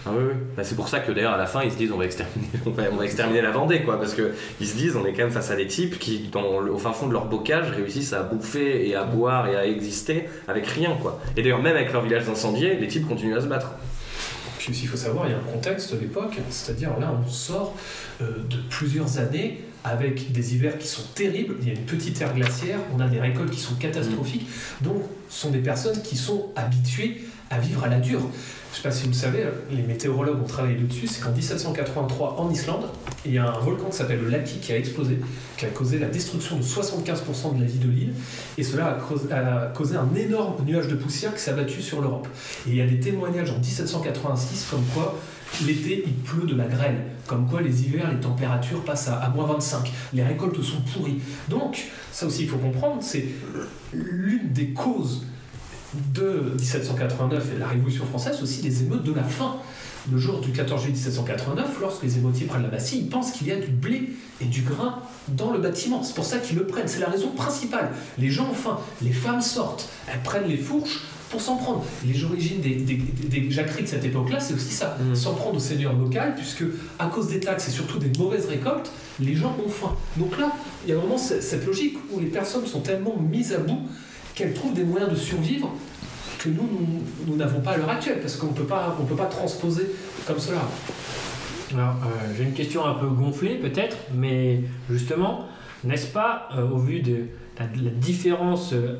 Ah oui, bah, c'est pour ça que d'ailleurs à la fin ils se disent on va exterminer, on va, exterminer la Vendée quoi, parce qu'ils se disent on est quand même face à des types qui dans, au fin fond de leur bocage réussissent à bouffer et à boire et à exister avec rien quoi. Et d'ailleurs même avec leur village incendié, les types continuent à se battre. Puis il faut savoir, il y a un contexte de l'époque, c'est-à-dire là on sort euh, de plusieurs années avec des hivers qui sont terribles, il y a une petite ère glaciaire, on a des récoltes qui sont catastrophiques, donc ce sont des personnes qui sont habituées à vivre à la dure. Je ne sais pas si vous le savez, les météorologues ont travaillé dessus, c'est qu'en 1783, en Islande, il y a un volcan qui s'appelle le Laki qui a explosé, qui a causé la destruction de 75% de la vie de l'île, et cela a causé, un énorme nuage de poussière qui s'est abattu sur l'Europe. Et il y a des témoignages en 1786 comme quoi l'été il pleut de la grêle, comme quoi les hivers les températures passent à, à moins 25, les récoltes sont pourries. Donc, ça aussi il faut comprendre, c'est l'une des causes de 1789 et la Révolution française, aussi les émeutes de la faim. Le jour du 14 juillet 1789, lorsque les émeutiers prennent la Bastille, ils pensent qu'il y a du blé et du grain dans le bâtiment. C'est pour ça qu'ils le prennent. C'est la raison principale. Les gens ont faim, les femmes sortent, elles prennent les fourches pour s'en prendre. Les origines des, des, jacqueries de cette époque-là, c'est aussi ça. Mmh. S'en prendre au seigneur local, puisque à cause des taxes et surtout des mauvaises récoltes, les gens ont faim. Donc là, il y a vraiment cette logique où les personnes sont tellement mises à bout qu'elle trouve des moyens de survivre que nous, nous n'avons pas à l'heure actuelle, parce qu'on ne peut pas transposer comme cela. Alors, euh, j'ai une question un peu gonflée peut-être, mais justement, n'est-ce pas, euh, au vu de la, différence euh,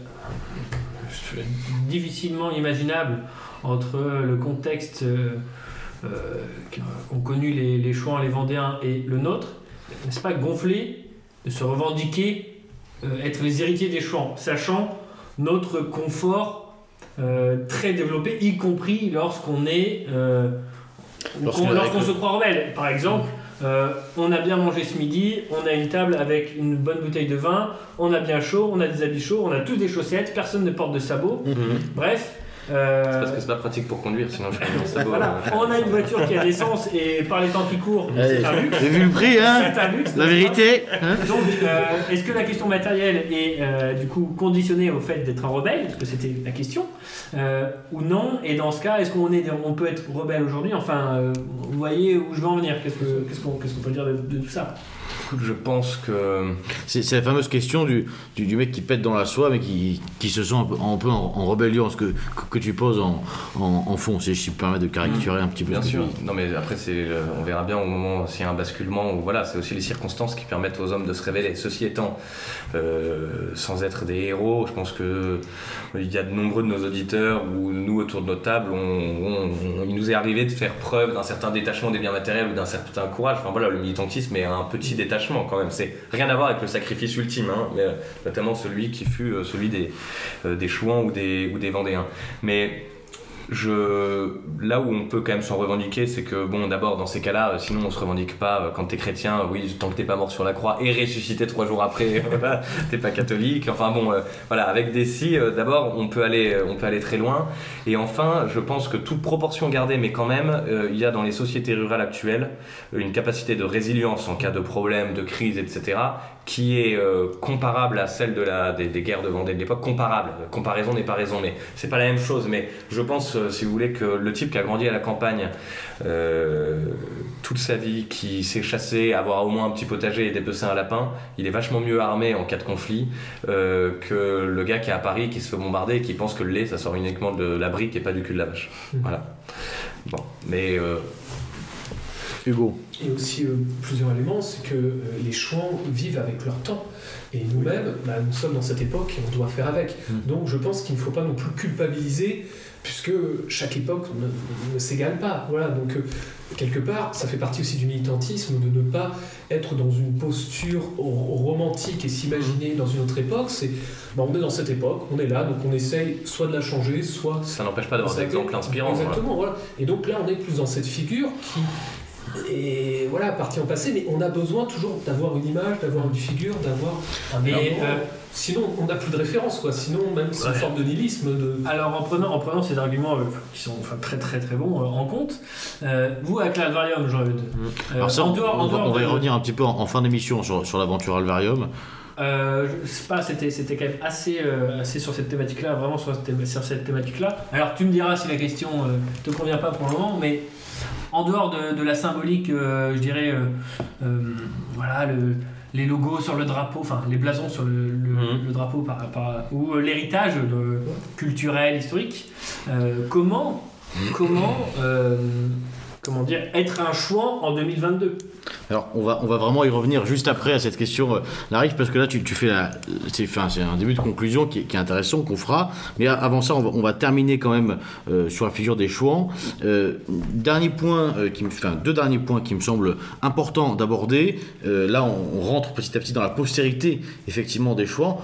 difficilement imaginable entre le contexte qu'ont connu les, les Chouans, les Vendéens et le nôtre, n'est-ce pas gonflé de se revendiquer être les héritiers des Chouans, sachant notre confort euh, très développé, y compris lorsqu'on est euh, Lorsqu'on se croit rebelle, par exemple, euh, on a bien mangé ce midi, on a une table avec une bonne bouteille de vin, on a bien chaud, on a des habits chauds, on a tous des chaussettes, personne ne porte de sabots. Bref. Euh, C'est parce que c'est pas pratique pour conduire, sinon je conduis en sabot. voilà, euh. on a une voiture qui a l'essence et par les temps qui courent, c'est un luxe. J'ai vu le prix, hein C'est un luxe, La vérité hein Donc, euh, est-ce que la question matérielle est euh, du coup conditionnée au fait d'être un rebelle Parce que c'était la question. euh, ou non? Et dans ce cas, est-ce qu'on est, on peut être rebelle aujourd'hui? Enfin, euh, vous voyez où je veux en venir Qu'est-ce que- qu'est-ce qu'on qu'est-ce qu'on peut dire de, de tout ça? Écoute, je pense que. C'est la fameuse question du, du, du mec qui pète dans la soie, mais qui, qui se sent un peu, un peu en, en rébellion, ce que, que, que tu poses en, en, en fond. Si je me permets de caricaturer un petit peu Bien sûr. Non, mais après, c'est, euh, on verra bien au moment s'il y a un basculement ou voilà, c'est aussi les circonstances qui permettent aux hommes de se révéler. Ceci étant, euh, sans être des héros, je pense que il y a de nombreux de nos auditeurs ou nous autour de notre table, on, on- on- il nous est arrivé de faire preuve d'un certain détachement des biens matériels ou d'un certain courage. Enfin voilà, le militantisme est un petit détachement quand même. C'est rien à voir avec le sacrifice ultime, hein, euh, notamment celui qui fut euh, celui des, euh, des Chouans ou des, ou des Vendéens. Mais je, là où on peut quand même s'en revendiquer, c'est que, bon, d'abord, dans ces cas-là, euh, sinon on se revendique pas euh, quand t'es chrétien, euh, oui, tant que t'es pas mort sur la croix et ressuscité trois jours après, t'es pas catholique. Enfin bon, voilà, avec des si, d'abord, on peut aller, on peut aller très loin. Et enfin, je pense que toute proportion gardée, mais quand même, il y a dans les sociétés rurales actuelles une capacité de résilience en cas de problème, de crise, etc., qui est euh, comparable à celle de la, des, des guerres de Vendée de l'époque. Comparable. Comparaison n'est pas raison, mais c'est pas la même chose. Mais je pense, euh, si vous voulez, que le type qui a grandi à la campagne euh, toute sa vie, qui s'est chassé, avoir au moins un petit potager et pessins à lapin, il est vachement mieux armé en cas de conflit que le gars qui est à Paris, qui se fait bombarder et qui pense que le lait, ça sort uniquement de la brique et pas du cul de la vache. Voilà. Bon, mais Hugo. Et aussi euh, plusieurs éléments, c'est que euh, les chouans vivent avec leur temps. Et nous-mêmes, bah, nous sommes dans cette époque et on doit faire avec. Donc je pense qu'il ne faut pas non plus culpabiliser, puisque chaque époque ne, ne s'égale pas. Voilà, donc euh, quelque part, ça fait partie aussi du militantisme de ne pas être dans une posture ro- romantique et s'imaginer dans une autre époque. C'est, bah, on est dans cette époque, on est là, donc on essaye soit de la changer, soit ça n'empêche pas d'avoir des exemples inspirants. voilà. Exactement, voilà. Et donc là, on est plus dans cette figure qui est voilà, partie en passé, mais on a besoin toujours d'avoir une image, d'avoir une figure, d'avoir un Mais, euh, Sinon, on n'a plus de référence, quoi. Sinon, même c'est une forme de nihilisme. De... Alors en prenant, en prenant ces arguments euh, qui sont enfin, très très très bons euh, en compte, euh, vous avec l'Alvarium, Jean-Eudes, euh, Alors ça, on, dehors, en on va, dehors on va y revenir un petit peu en, en fin d'émission sur, sur l'aventure Alvarium. Euh, je sais pas, c'était, c'était quand même assez, euh, assez sur cette thématique-là, vraiment sur cette, thé- sur cette thématique-là. Alors tu me diras si la question euh, te convient pas pour le moment, mais en dehors de, de la symbolique, euh, je dirais, euh, euh, voilà, le- les logos sur le drapeau, enfin les blasons sur le, le- Mhm. le drapeau, par, par- ou l'héritage culturel, historique, comment, comment, comment dire, être un chouan en 2022 Alors, on va, vraiment y revenir juste après à cette question, euh, parce que là, tu, fais la. C'est c'est un début de conclusion qui qui est intéressant, qu'on fera. Mais avant ça, on va, terminer quand même euh, sur la figure des chouans. Euh, dernier point, euh, qui me, deux derniers points qui me semblent importants d'aborder. Là, on rentre petit à petit dans la postérité, effectivement, des chouans.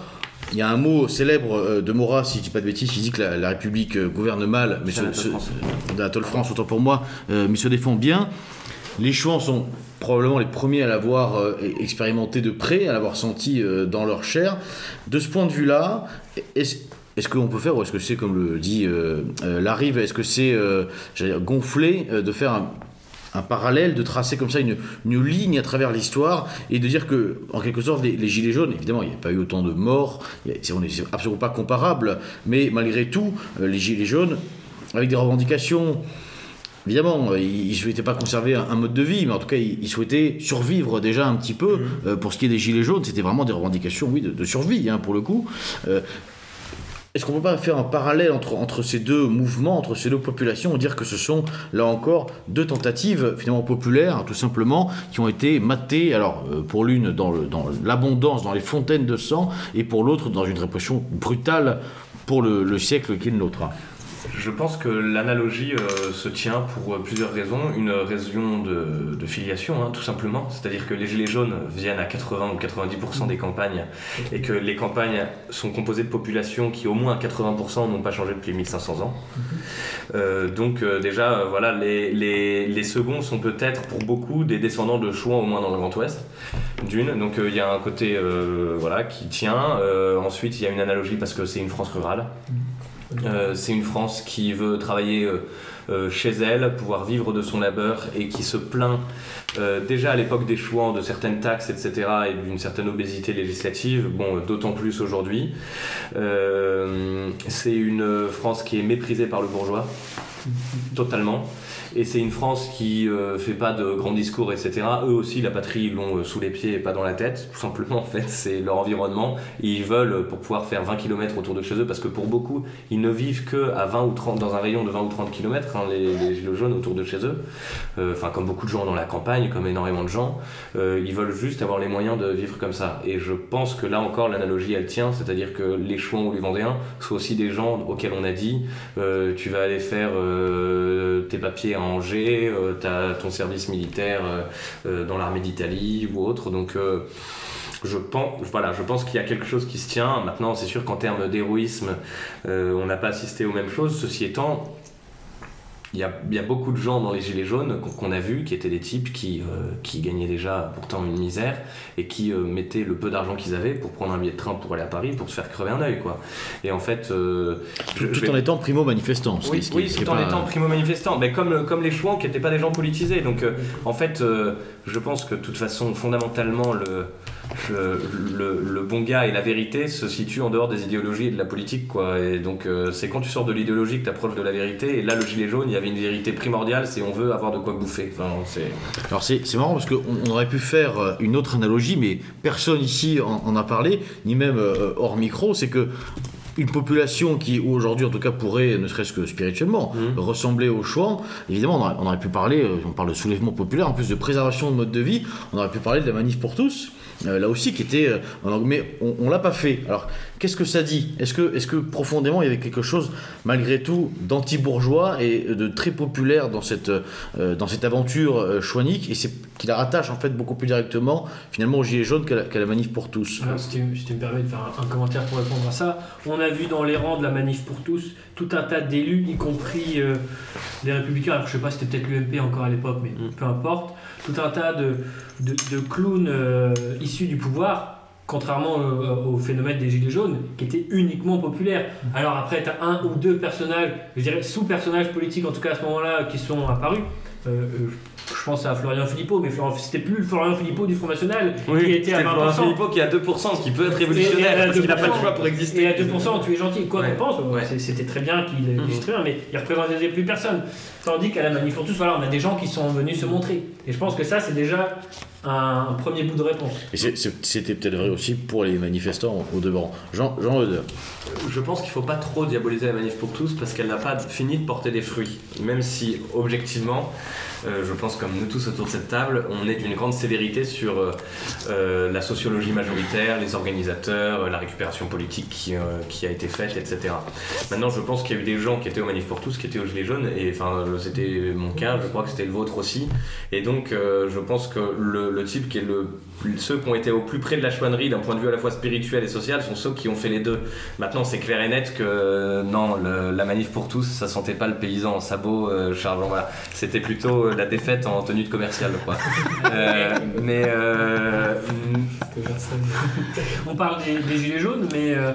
Il y a un mot célèbre euh, de Maurras, si je dis pas de bêtises, qui dit que la, la République euh, gouverne mal, mais se- France. d'Anatole France, autant pour moi, euh, mais se défend bien. Les Chouans sont probablement les premiers à l'avoir euh, expérimenté de près, à l'avoir senti euh, dans leur chair. De ce point de vue-là, est-ce est-ce qu'on peut faire, ou est-ce que c'est, comme le dit euh, euh, Larive, est-ce que c'est euh, gonflé euh, de faire un, un parallèle, de tracer comme ça une, une ligne à travers l'histoire et de dire que, en quelque sorte, les, les Gilets jaunes, évidemment, il n'y a pas eu autant de morts, a- c'est- on n'est absolument pas comparable, mais malgré tout, euh, les Gilets jaunes, avec des revendications Évidemment, euh, ils ne souhaitaient pas conserver un, mode de vie, mais en tout cas, ils, souhaitaient survivre déjà un petit peu. Euh, pour ce qui est des Gilets jaunes, c'était vraiment des revendications, oui, de, de survie, hein, pour le coup. Euh, est-ce qu'on peut pas faire un parallèle entre, ces deux mouvements, entre ces deux populations, et dire que ce sont, là encore, deux tentatives finalement populaires, tout simplement, qui ont été matées, alors euh, pour l'une dans l'abondance, dans les fontaines de sang, et pour l'autre dans une répression brutale pour le, le siècle qui est le nôtre? Je pense que l'analogie euh, se tient pour euh, plusieurs raisons. Une raison de, filiation, hein, tout simplement. C'est-à-dire que les Gilets jaunes viennent à 80 ou 90% des campagnes et que les campagnes sont composées de populations qui, au moins à 80%, n'ont pas changé depuis 1500 ans. Euh, donc, déjà, voilà, les, seconds sont peut-être pour beaucoup des descendants de Chouan, au moins dans le Grand Ouest. D'une. Donc, il y a un côté voilà, qui tient. Ensuite, il y a une analogie parce que c'est une France rurale. Euh, c'est une France qui veut travailler euh, euh, chez elle, pouvoir vivre de son labeur et qui se plaint euh, déjà à l'époque des Chouans de certaines taxes, etc. et d'une certaine obésité législative, bon, d'autant plus aujourd'hui. C'est une France qui est méprisée par le bourgeois, totalement. Et c'est une France qui euh, fait pas de grands discours, etc. Eux aussi, la patrie, ils l'ont euh, sous les pieds et pas dans la tête. Tout simplement, en fait, c'est leur environnement. Ils veulent, euh, pour pouvoir faire 20 km autour de chez eux, parce que pour beaucoup, ils ne vivent que à 20 ou 30, dans un rayon de 20 ou 30 km, les, les gilets jaunes autour de chez eux. Euh, Enfin, comme beaucoup de gens dans la campagne, comme énormément de gens, ils veulent juste avoir les moyens de vivre comme ça. Et je pense que là encore, l'analogie, elle tient. C'est-à-dire que les Chouans ou les Vendéens sont aussi des gens auxquels on a dit tu vas aller faire tes papiers Angers, euh, t'as ton service militaire euh, euh, dans l'armée d'Italie ou autre. Donc je pense, voilà, pense qu'il y a quelque chose qui se tient. Maintenant, c'est sûr qu'en termes d'héroïsme, on n'a pas assisté aux mêmes choses. Ceci étant, il y, a, il y a beaucoup de gens dans les Gilets jaunes qu'on a vus qui étaient des types qui, euh, qui gagnaient déjà pourtant une misère et qui euh, mettaient le peu d'argent qu'ils avaient pour prendre un billet de train pour aller à Paris pour se faire crever un œil. Quoi. Et en fait. euh, Tout vais- en étant primo-manifestant. ce qui- oui, qui- oui tout en pas- étant primo-manifestant, mais comme, comme les Chouans qui n'étaient pas des gens politisés. Donc euh, en fait, euh, je pense que de toute façon, fondamentalement, le, le, le- le bon gars et la vérité se situent en dehors des idéologies et de la politique. Quoi. Et donc euh, c'est quand tu sors de l'idéologie que tu approches de la vérité. Et là, le gilet jaune, il y avait une vérité primordiale, c'est on veut avoir de quoi bouffer. Enfin. Alors c'est c'est marrant parce qu'on on aurait pu faire euh, une autre analogie, mais personne ici en, en a parlé, ni même euh, hors micro, c'est que une population qui aujourd'hui en tout cas pourrait, ne serait-ce que spirituellement, Mhm. ressembler aux Chouans, évidemment on aurait, on aurait pu parler, on parle de soulèvement populaire, en plus de préservation de mode de vie, on aurait pu parler de la manif pour tous, euh, là aussi qui était, euh, en- mais on, on l'a pas fait. Alors qu'est-ce que ça dit? Est-ce que, est que profondément il y avait quelque chose malgré tout d'anti-bourgeois et de très populaire dans cette, euh, dans cette aventure euh, chouanique? Et c'est qui la rattache en fait beaucoup plus directement finalement aux Gilets jaunes qu'à la, la manif pour tous. Alors, si, tu, si tu me permets de faire un, un commentaire pour répondre à ça, on a vu dans les rangs de la manif pour tous tout un tas d'élus, y compris euh, des républicains, alors je sais pas, c'était peut-être l'UMP encore à l'époque, mais Mm. peu importe, tout un tas de, de, de clowns euh, issus du pouvoir. Contrairement euh, au phénomène des Gilets jaunes, qui étaient uniquement populaires. Alors après, tu as un ou deux personnages, je dirais sous-personnages politiques en tout cas à ce moment-là, qui sont apparus. Euh, je pense à Florian Philippot, mais Florian- c'était plus le Florian Philippot du Front National, qui était à 20%. qui a 2%, ce qui peut être à parce qu'il n'a pas le 2%, choix pour exister. Et à 2%, tu es gentil. Quoi Ouais. qu'on pense, Ouais. c'était très bien qu'il ait il est très bien, mais il représentait plus personne. Tandis qu'à la Manif pour tous, voilà, on a des gens qui sont venus se montrer. Et je pense que ça, c'est déjà un, un premier bout de réponse. et c'était peut-être vrai aussi pour les manifestants au demeurant Jean, Jean Euder. Je pense qu'il faut pas trop diaboliser la manif pour tous parce qu'elle n'a pas fini de porter des fruits. Même si, objectivement, euh, je pense comme nous tous autour de cette table, on est d'une grande sévérité sur euh, euh, la sociologie majoritaire, les organisateurs, la récupération politique qui, euh, qui a été faite, etc. Maintenant, je pense qu'il y a eu des gens qui étaient au manif pour tous, qui étaient aux Gilets jaunes, et enfin, euh, c'était mon cas, je crois que c'était le vôtre aussi. Et donc, euh, je pense que le, le type qui est le. Ceux qui ont été au plus près de la chouannerie d'un point de vue à la fois spirituel et social sont ceux qui ont fait les deux. Maintenant, c'est clair et net que euh, non, le- la manif pour tous, ça sentait pas le paysan en sabot euh, chargeant. Voilà. C'était plutôt la défaite en tenue de commercial, quoi. Euh, mais euh. On parle des, des Gilets jaunes, mais euh,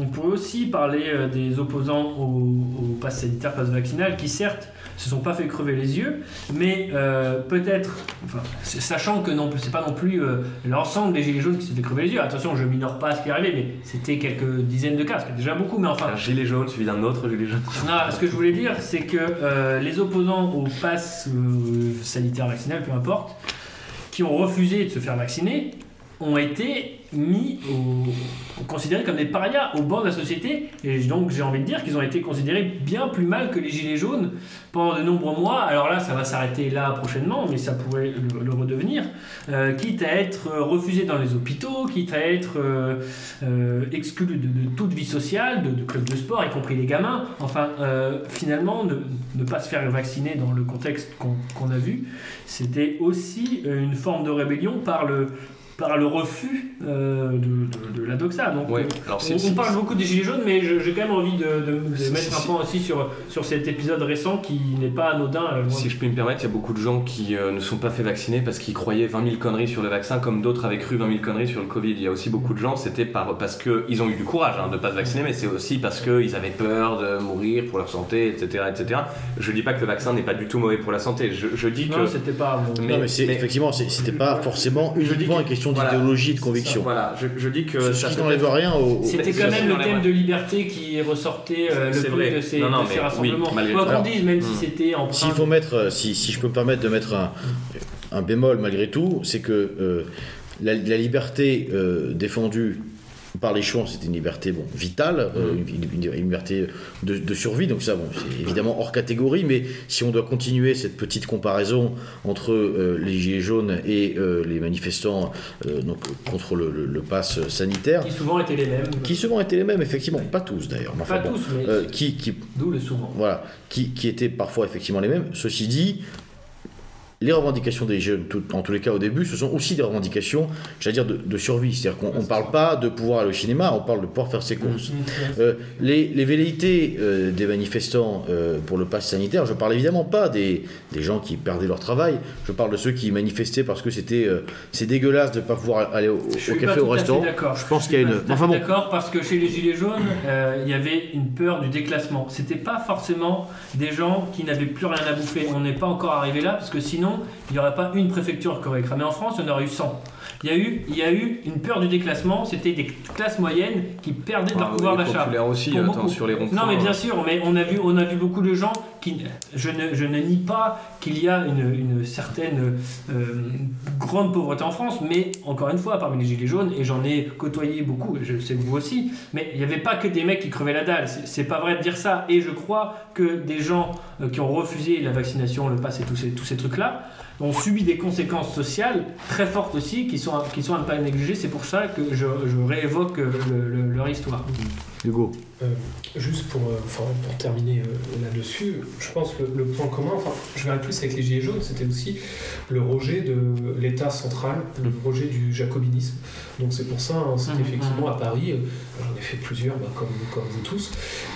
on pourrait aussi parler des opposants au, au pass sanitaire, pass vaccinal, qui certes se sont pas fait crever les yeux, mais euh, peut-être, enfin, sachant que non, c'est pas non plus euh, l'ensemble des Gilets jaunes qui s'est fait crever les yeux. Attention, je minore pas ce qui est arrivé, mais c'était quelques dizaines de cas, ce qui est déjà beaucoup, mais enfin. un gilet jaune suivi d'un autre gilet jaune. Non, ce que je voulais dire, c'est que euh, les opposants au pass sanitaire vaccinal, peu importe, qui ont refusé de se faire vacciner, ont été mis au, considérés comme des parias au bord de la société. Et donc j'ai envie de dire qu'ils ont été considérés bien plus mal que les Gilets jaunes pendant de nombreux mois. Alors là, ça va s'arrêter là prochainement, mais ça pourrait le, redevenir. Euh, quitte à être refusé dans les hôpitaux, quitte à être euh, euh, exclu de, toute vie sociale, de, clubs de sport, y compris les gamins. Enfin, finalement, ne, pas se faire vacciner dans le contexte qu'on a vu, c'était aussi une forme de rébellion par le, par le refus euh, de, de, la doxa. Donc, euh, on, parle beaucoup des Gilets jaunes, mais j'ai quand même envie de, mettre un point aussi sur, sur cet épisode récent qui n'est pas anodin. Euh, si je peux me permettre, il y a beaucoup de gens qui ne sont pas fait vacciner parce qu'ils croyaient 20 000 conneries sur le vaccin, comme d'autres avaient cru 20 000 conneries sur le Covid. Il y a aussi beaucoup de gens, c'était par, parce qu'ils ont eu du courage hein, de ne pas se vacciner, mais c'est aussi parce qu'ils avaient peur de mourir pour leur santé, etc. etc. Je dis pas que le vaccin n'est pas du tout mauvais pour la santé. Je, dis que. Non, c'était pas. Mais, non, mais effectivement, c'était pas forcément uniquement une question d'idéologie, de conviction. voilà, je, dis que ça n'enlève rien au. C'était quand même le thème de liberté qui ressortait euh, le plus de ces, rassemblements. Quoi qu'on dise, même si hmm. c'était en S'il faut mettre, euh, si, si, je peux me permettre de mettre un, un bémol malgré tout, c'est que euh, la, la, liberté défendue par les choix, c'était une liberté bon, vitale, euh, mm. une, liberté de, survie, donc ça, bon, c'est évidemment hors catégorie, mais si on doit continuer cette petite comparaison entre euh, les Gilets jaunes et euh, les manifestants donc, contre le, le, pass sanitaire. Qui souvent étaient les mêmes. Qui souvent étaient les mêmes, effectivement, pas tous d'ailleurs. pas tous, mais. qui, qui, D'où le souvent. Voilà, qui, qui étaient parfois effectivement les mêmes. Ceci dit, les revendications des jeunes, en tous les cas au début, ce sont aussi des revendications, j'allais dire, de, survie. C'est-à-dire qu'on ne parle pas de pouvoir aller au cinéma, on parle de pouvoir faire ses courses. Euh, les, les, velléités euh, des manifestants euh, pour le pass sanitaire, je ne parle évidemment pas des, des, gens qui perdaient leur travail, je parle de ceux qui manifestaient parce que c'était c'est dégueulasse de ne pas pouvoir aller au, café, au restaurant. Je pense qu'il y a une. Enfin, bon. D'accord, parce que chez les Gilets jaunes, il y avait une peur du déclassement. C'était pas forcément des gens qui n'avaient plus rien à bouffer. On n'est pas encore arrivé là, parce que sinon, il n'y aurait pas une préfecture qui aurait cramé en France, il y en aurait eu 100. Il y, a eu, il y a eu une peur du déclassement, c'était des classes moyennes qui perdaient de leur ah pouvoir d'achat. aussi, attends, sur les ronds Non, mais bien sûr, mais on a vu, on a vu beaucoup de gens qui. Je ne, je ne nie pas qu'il y a une, une certaine euh, grande pauvreté en France, mais encore une fois, parmi les Gilets jaunes, et j'en ai côtoyé beaucoup, je sais que vous aussi, mais il n'y avait pas que des mecs qui crevaient la dalle. C'est pas vrai de dire ça, et je crois que des gens euh, qui ont refusé la vaccination, le pass et tous ces, tous ces trucs-là, ont subi des conséquences sociales très fortes aussi, qui sont, qui sont à ne pas négliger. C'est pour ça que je, je réévoque leur histoire. Hugo euh, Juste pour, euh, pour terminer euh, là-dessus, je pense que le point commun, enfin, je verrais plus avec les Gilets jaunes, c'était aussi le rejet de l'État central, le rejet du jacobinisme. Donc c'est pour ça, hein, c'est mmh, effectivement mmh. à Paris, j'en ai fait plusieurs, bah, comme, comme vous tous,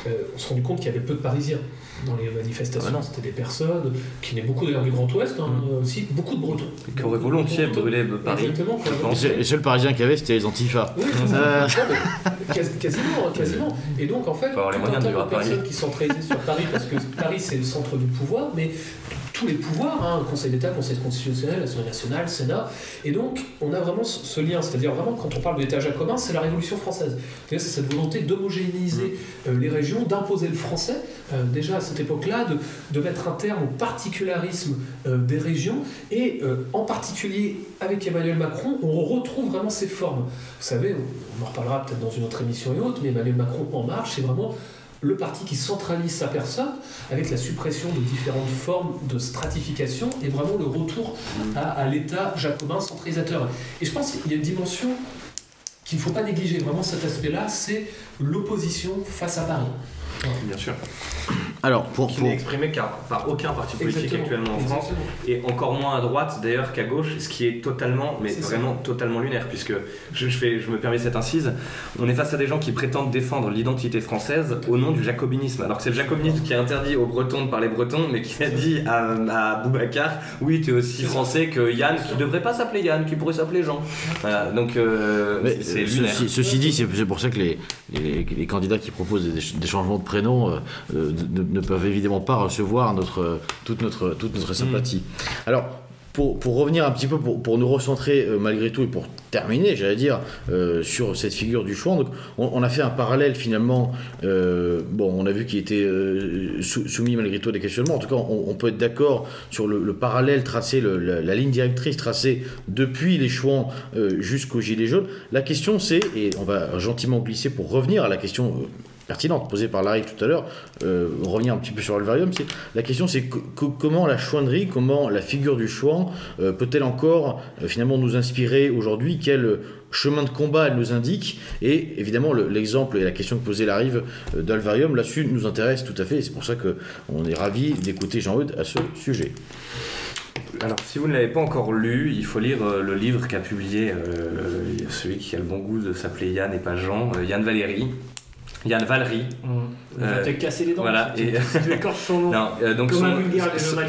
on s'est rendu compte qu'il y avait peu de Parisiens dans les manifestations. Ah C'était des personnes qui venaient beaucoup d'ailleurs du Grand Ouest, hein, mm. aussi beaucoup de Bretons. Qui auraient volontiers brûlé Paris. Exactement. Les seuls Parisiens qu'il y avait, c'était les Antifa. Oui, euh... quasiment, hein, quasiment. Et donc en fait, tout un tas de personnes qui sont sur Paris, parce que Paris c'est le centre du pouvoir, mais tous les pouvoirs, hein, Conseil d'État, Conseil constitutionnel, Assemblée nationale, Sénat. Et donc, on a vraiment ce lien, c'est-à-dire vraiment, quand on parle de l'État jacobin, c'est la Révolution française. C'est cette volonté d'homogénéiser mm. euh, les régions, d'imposer le français, euh, déjà à cette époque-là, de, de, mettre un terme au particularisme euh, des régions, et en particulier avec Emmanuel Macron, on retrouve vraiment ces formes. Vous savez, on en reparlera peut-être dans une autre émission et autre, mais Emmanuel Macron en marche, c'est vraiment le parti qui centralise sa personne avec la suppression de différentes formes de stratification et vraiment le retour à, l'État jacobin centralisateur. Et je pense qu'il y a une dimension qu'il ne faut pas négliger, vraiment cet aspect-là, c'est l'opposition face à Paris. Bien sûr. Alors, pour, qui n'est exprimé par aucun parti politique actuellement en France, et encore moins à droite d'ailleurs qu'à gauche, ce qui est totalement, mais vraiment totalement lunaire, puisque je, fais, je me permets cette incise, on est face à des gens qui prétendent défendre l'identité française au nom du jacobinisme, alors que c'est le jacobinisme qui a interdit aux Bretons de parler breton, mais qui a dit à, à Boubacar, oui, tu es aussi français que Yann, qui devrait pas s'appeler Yann, qui pourrait s'appeler Jean. Voilà, donc euh, c'est lunaire. Ceci, dit, c'est pour ça que les, les, candidats qui proposent des, changements de prénom euh, euh, ne, peuvent évidemment pas recevoir notre, toute, notre, toute notre sympathie. Alors, pour, pour, revenir un petit peu, pour, pour nous recentrer euh, malgré tout et pour terminer, j'allais dire, euh, sur cette figure du chouan, donc on, a fait un parallèle finalement. Euh, bon, on a vu qu'il était soumis malgré tout à des questionnements. En tout cas, on, peut être d'accord sur le, parallèle tracé, le, la, ligne directrice tracée depuis les chouans jusqu'au gilet jaune. La question c'est, et on va gentiment glisser pour revenir à la question posée par Larry tout à l'heure, euh, revenir un petit peu sur l'alvarium, c'est la question c'est comment la chouannerie, comment la figure du chouan euh, peut-elle encore euh, finalement nous inspirer aujourd'hui? Quel chemin de combat elle nous indique? Et évidemment l'exemple et la question que posait Larry d'alvarium là-dessus nous intéresse tout à fait c'est pour ça qu'on est ravi d'écouter Jean-Eudes à ce sujet. Alors, si vous ne l'avez pas encore lu, il faut lire le livre qu'a publié celui qui a le bon goût de s'appeler Yann et pas Jean, Yann Valéry, Yann Valery. Il va te casser les dents. Voilà. et, son nom. Non, euh, donc son,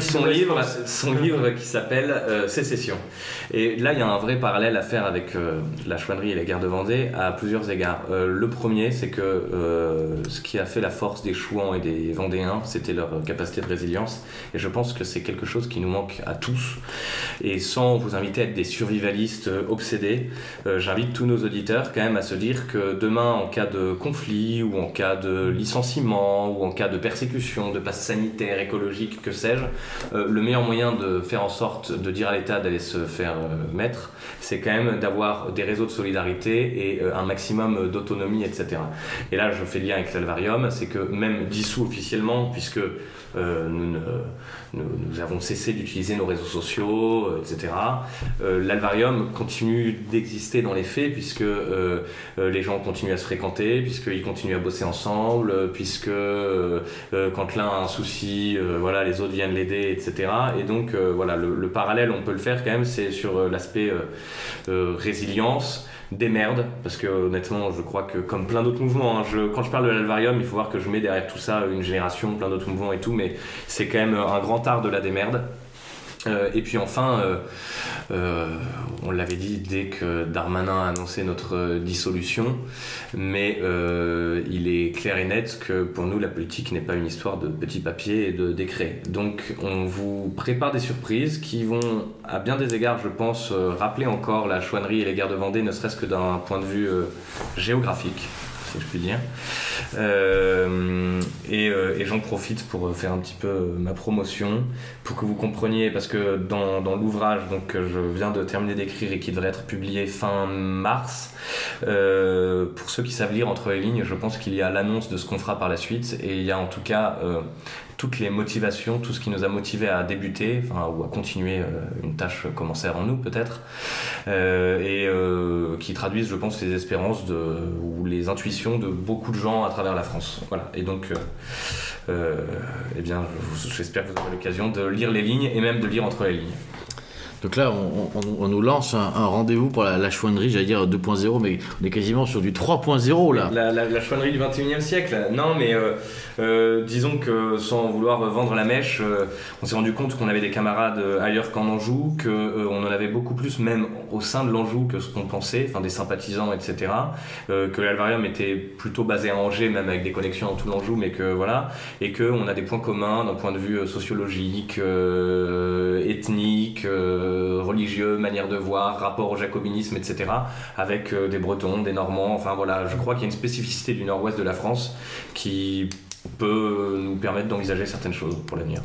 son, livre, son livre qui s'appelle euh, Sécession. Et là, il y a un vrai parallèle à faire avec euh, la chouannerie et les guerres de Vendée à plusieurs égards. le premier, c'est que ce qui a fait la force des chouans et des Vendéens, c'était leur capacité de résilience. Et je pense que c'est quelque chose qui nous manque à tous. Et sans vous inviter à être des survivalistes obsédés, j'invite tous nos auditeurs quand même à se dire que demain, en cas de conflit ou en cas de licenciement ou en cas de persécution, de passe sanitaire, écologique, que sais-je, euh, le meilleur moyen de faire en sorte de dire à l'État d'aller se faire euh, mettre, c'est quand même d'avoir des réseaux de solidarité et euh, un maximum d'autonomie, etc. Et là, je fais lien avec l'Alvarium, c'est que même dissous officiellement, puisque nous, nous, avons cessé d'utiliser nos réseaux sociaux, etc. L'Alvarium continue d'exister dans les faits, puisque les gens continuent à se fréquenter, puisqu'ils continuent à bosser ensemble, euh, puisque euh, euh, quand l'un a un souci, voilà, les autres viennent l'aider, etc. Et donc, voilà, le, parallèle, on peut le faire quand même, c'est sur l'aspect résilience des merdes, parce que honnêtement, je crois que comme plein d'autres mouvements, hein, quand je parle de l'Alvarium, il faut voir que je mets derrière tout ça une génération, plein d'autres mouvements et tout, mais c'est quand même un grand art de la démerde. Euh, et puis enfin, euh, euh, on l'avait dit dès que Darmanin a annoncé notre dissolution, mais il est clair et net que pour nous, la politique n'est pas une histoire de petits papiers et de décrets. Donc on vous prépare des surprises qui vont, à bien des égards, je pense, rappeler encore la chouannerie et les guerres de Vendée, ne serait-ce que d'un point de vue géographique je puis dire. Euh, euh, et, j'en profite pour faire un petit peu ma promotion, pour que vous compreniez, parce que dans, l'ouvrage donc, que je viens de terminer d'écrire et qui devrait être publié fin mars, euh, pour ceux qui savent lire entre les lignes, je pense qu'il y a l'annonce de ce qu'on fera par la suite, et il y a en tout cas toutes les motivations, tout ce qui nous a motivés à débuter, enfin, ou à continuer euh, une tâche commencée avant nous peut-être, euh, et euh, qui traduisent, je pense, les espérances ou les intuitions de beaucoup de gens à travers la France. Voilà. Et donc, eh bien, j'espère que vous aurez l'occasion de lire les lignes et même de lire entre les lignes. Donc là, on, nous lance un, rendez-vous pour la, chouannerie, j'allais dire 2.0, mais on est quasiment sur du 3.0 là. La, chouannerie du 21e siècle. Non, mais euh, euh, disons que sans vouloir vendre la mèche, euh, on s'est rendu compte qu'on avait des camarades ailleurs qu'en Anjou, qu'on en avait beaucoup plus même au sein de l'Anjou que ce qu'on pensait, enfin des sympathisants, etc. que l'Alvarium était plutôt basé à Angers, même avec des connexions dans tout l'Anjou, mais que voilà, et qu'on a des points communs d'un point de vue sociologique, ethnique. Euh, religieux, manière de voir, rapport au jacobinisme, etc. Avec euh, des Bretons, des Normands. Enfin voilà, je crois qu'il y a une spécificité du nord-ouest de la France qui peut nous permettre d'envisager certaines choses pour l'avenir.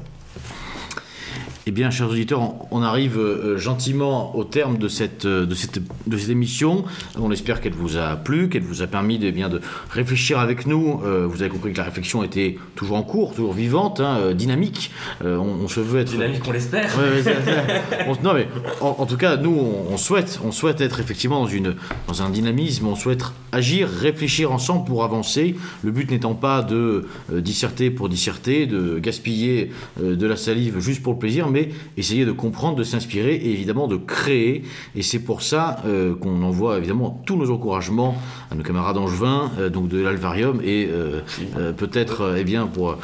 Eh bien, chers auditeurs, on arrive euh, gentiment au terme de cette, euh, de cette, de cette émission. On espère qu'elle vous a plu, qu'elle vous a permis de, bien, de réfléchir avec nous. Euh, vous avez compris que la réflexion était toujours en cours, toujours vivante, hein, dynamique. On, se veut être... Dynamique, on l'espère. non, mais en, tout cas, nous, on, souhaite, on souhaite être effectivement dans, une, dans un dynamisme, on souhaite agir, réfléchir ensemble pour avancer. Le but n'étant pas de disserter pour disserter, de gaspiller de la salive juste pour le plaisir, mais essayer de comprendre, de s'inspirer et évidemment de créer. Et c'est pour ça euh, qu'on envoie évidemment tous nos encouragements à nos camarades angevins, euh, donc de l'Alvarium, et euh, peut-être, eh bien, pour,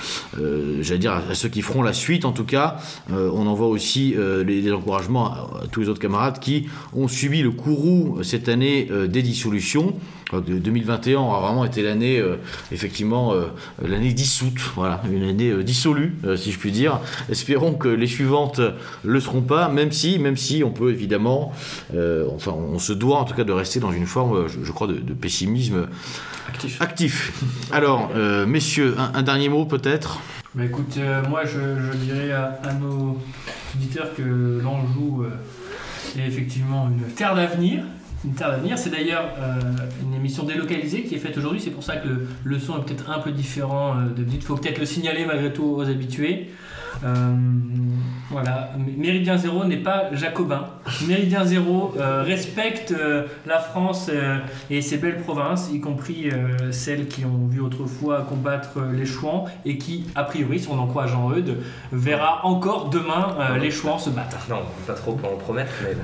j'allais dire, à ceux qui feront la suite en tout cas, on envoie aussi les, encouragements à, tous les autres camarades qui ont subi le courroux cette année des dissolutions. Euh, de- 2021 aura vraiment été l'année, euh, effectivement, euh, l'année dissoute, voilà, une année euh, dissolue, si je puis dire. Espérons que les suivantes le seront pas, même si, même si on peut évidemment, enfin, on se doit en tout cas de rester dans une forme, je, je crois, de, de pessimisme Actif. actif. Alors, messieurs, un, un dernier mot peut-être? Bah écoute, moi je, je dirais à, à nos auditeurs que l'Anjou est effectivement une terre d'avenir. C'est d'ailleurs euh, une émission délocalisée qui est faite aujourd'hui, c'est pour ça que le, son est peut-être un peu différent euh, de Il faut peut-être le signaler malgré tout aux habitués. Euh, voilà, Méridien Zéro n'est pas jacobin. Méridien Zéro euh, respecte la France et ses belles provinces, y compris celles qui ont vu autrefois combattre les Chouans et qui, a priori, si on en croit Eudes, verra encore demain les Chouans se battre. Non, pas trop pour en promettre, mais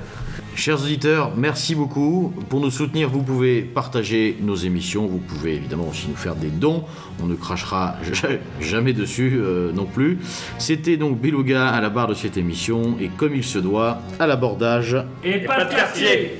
Chers auditeurs, merci beaucoup. Pour nous soutenir, vous pouvez partager nos émissions. Vous pouvez évidemment aussi nous faire des dons. On ne crachera ja- jamais dessus euh, non plus. C'était donc Beluga à la barre de cette émission et comme il se doit, à l'abordage. Et, pas de quartier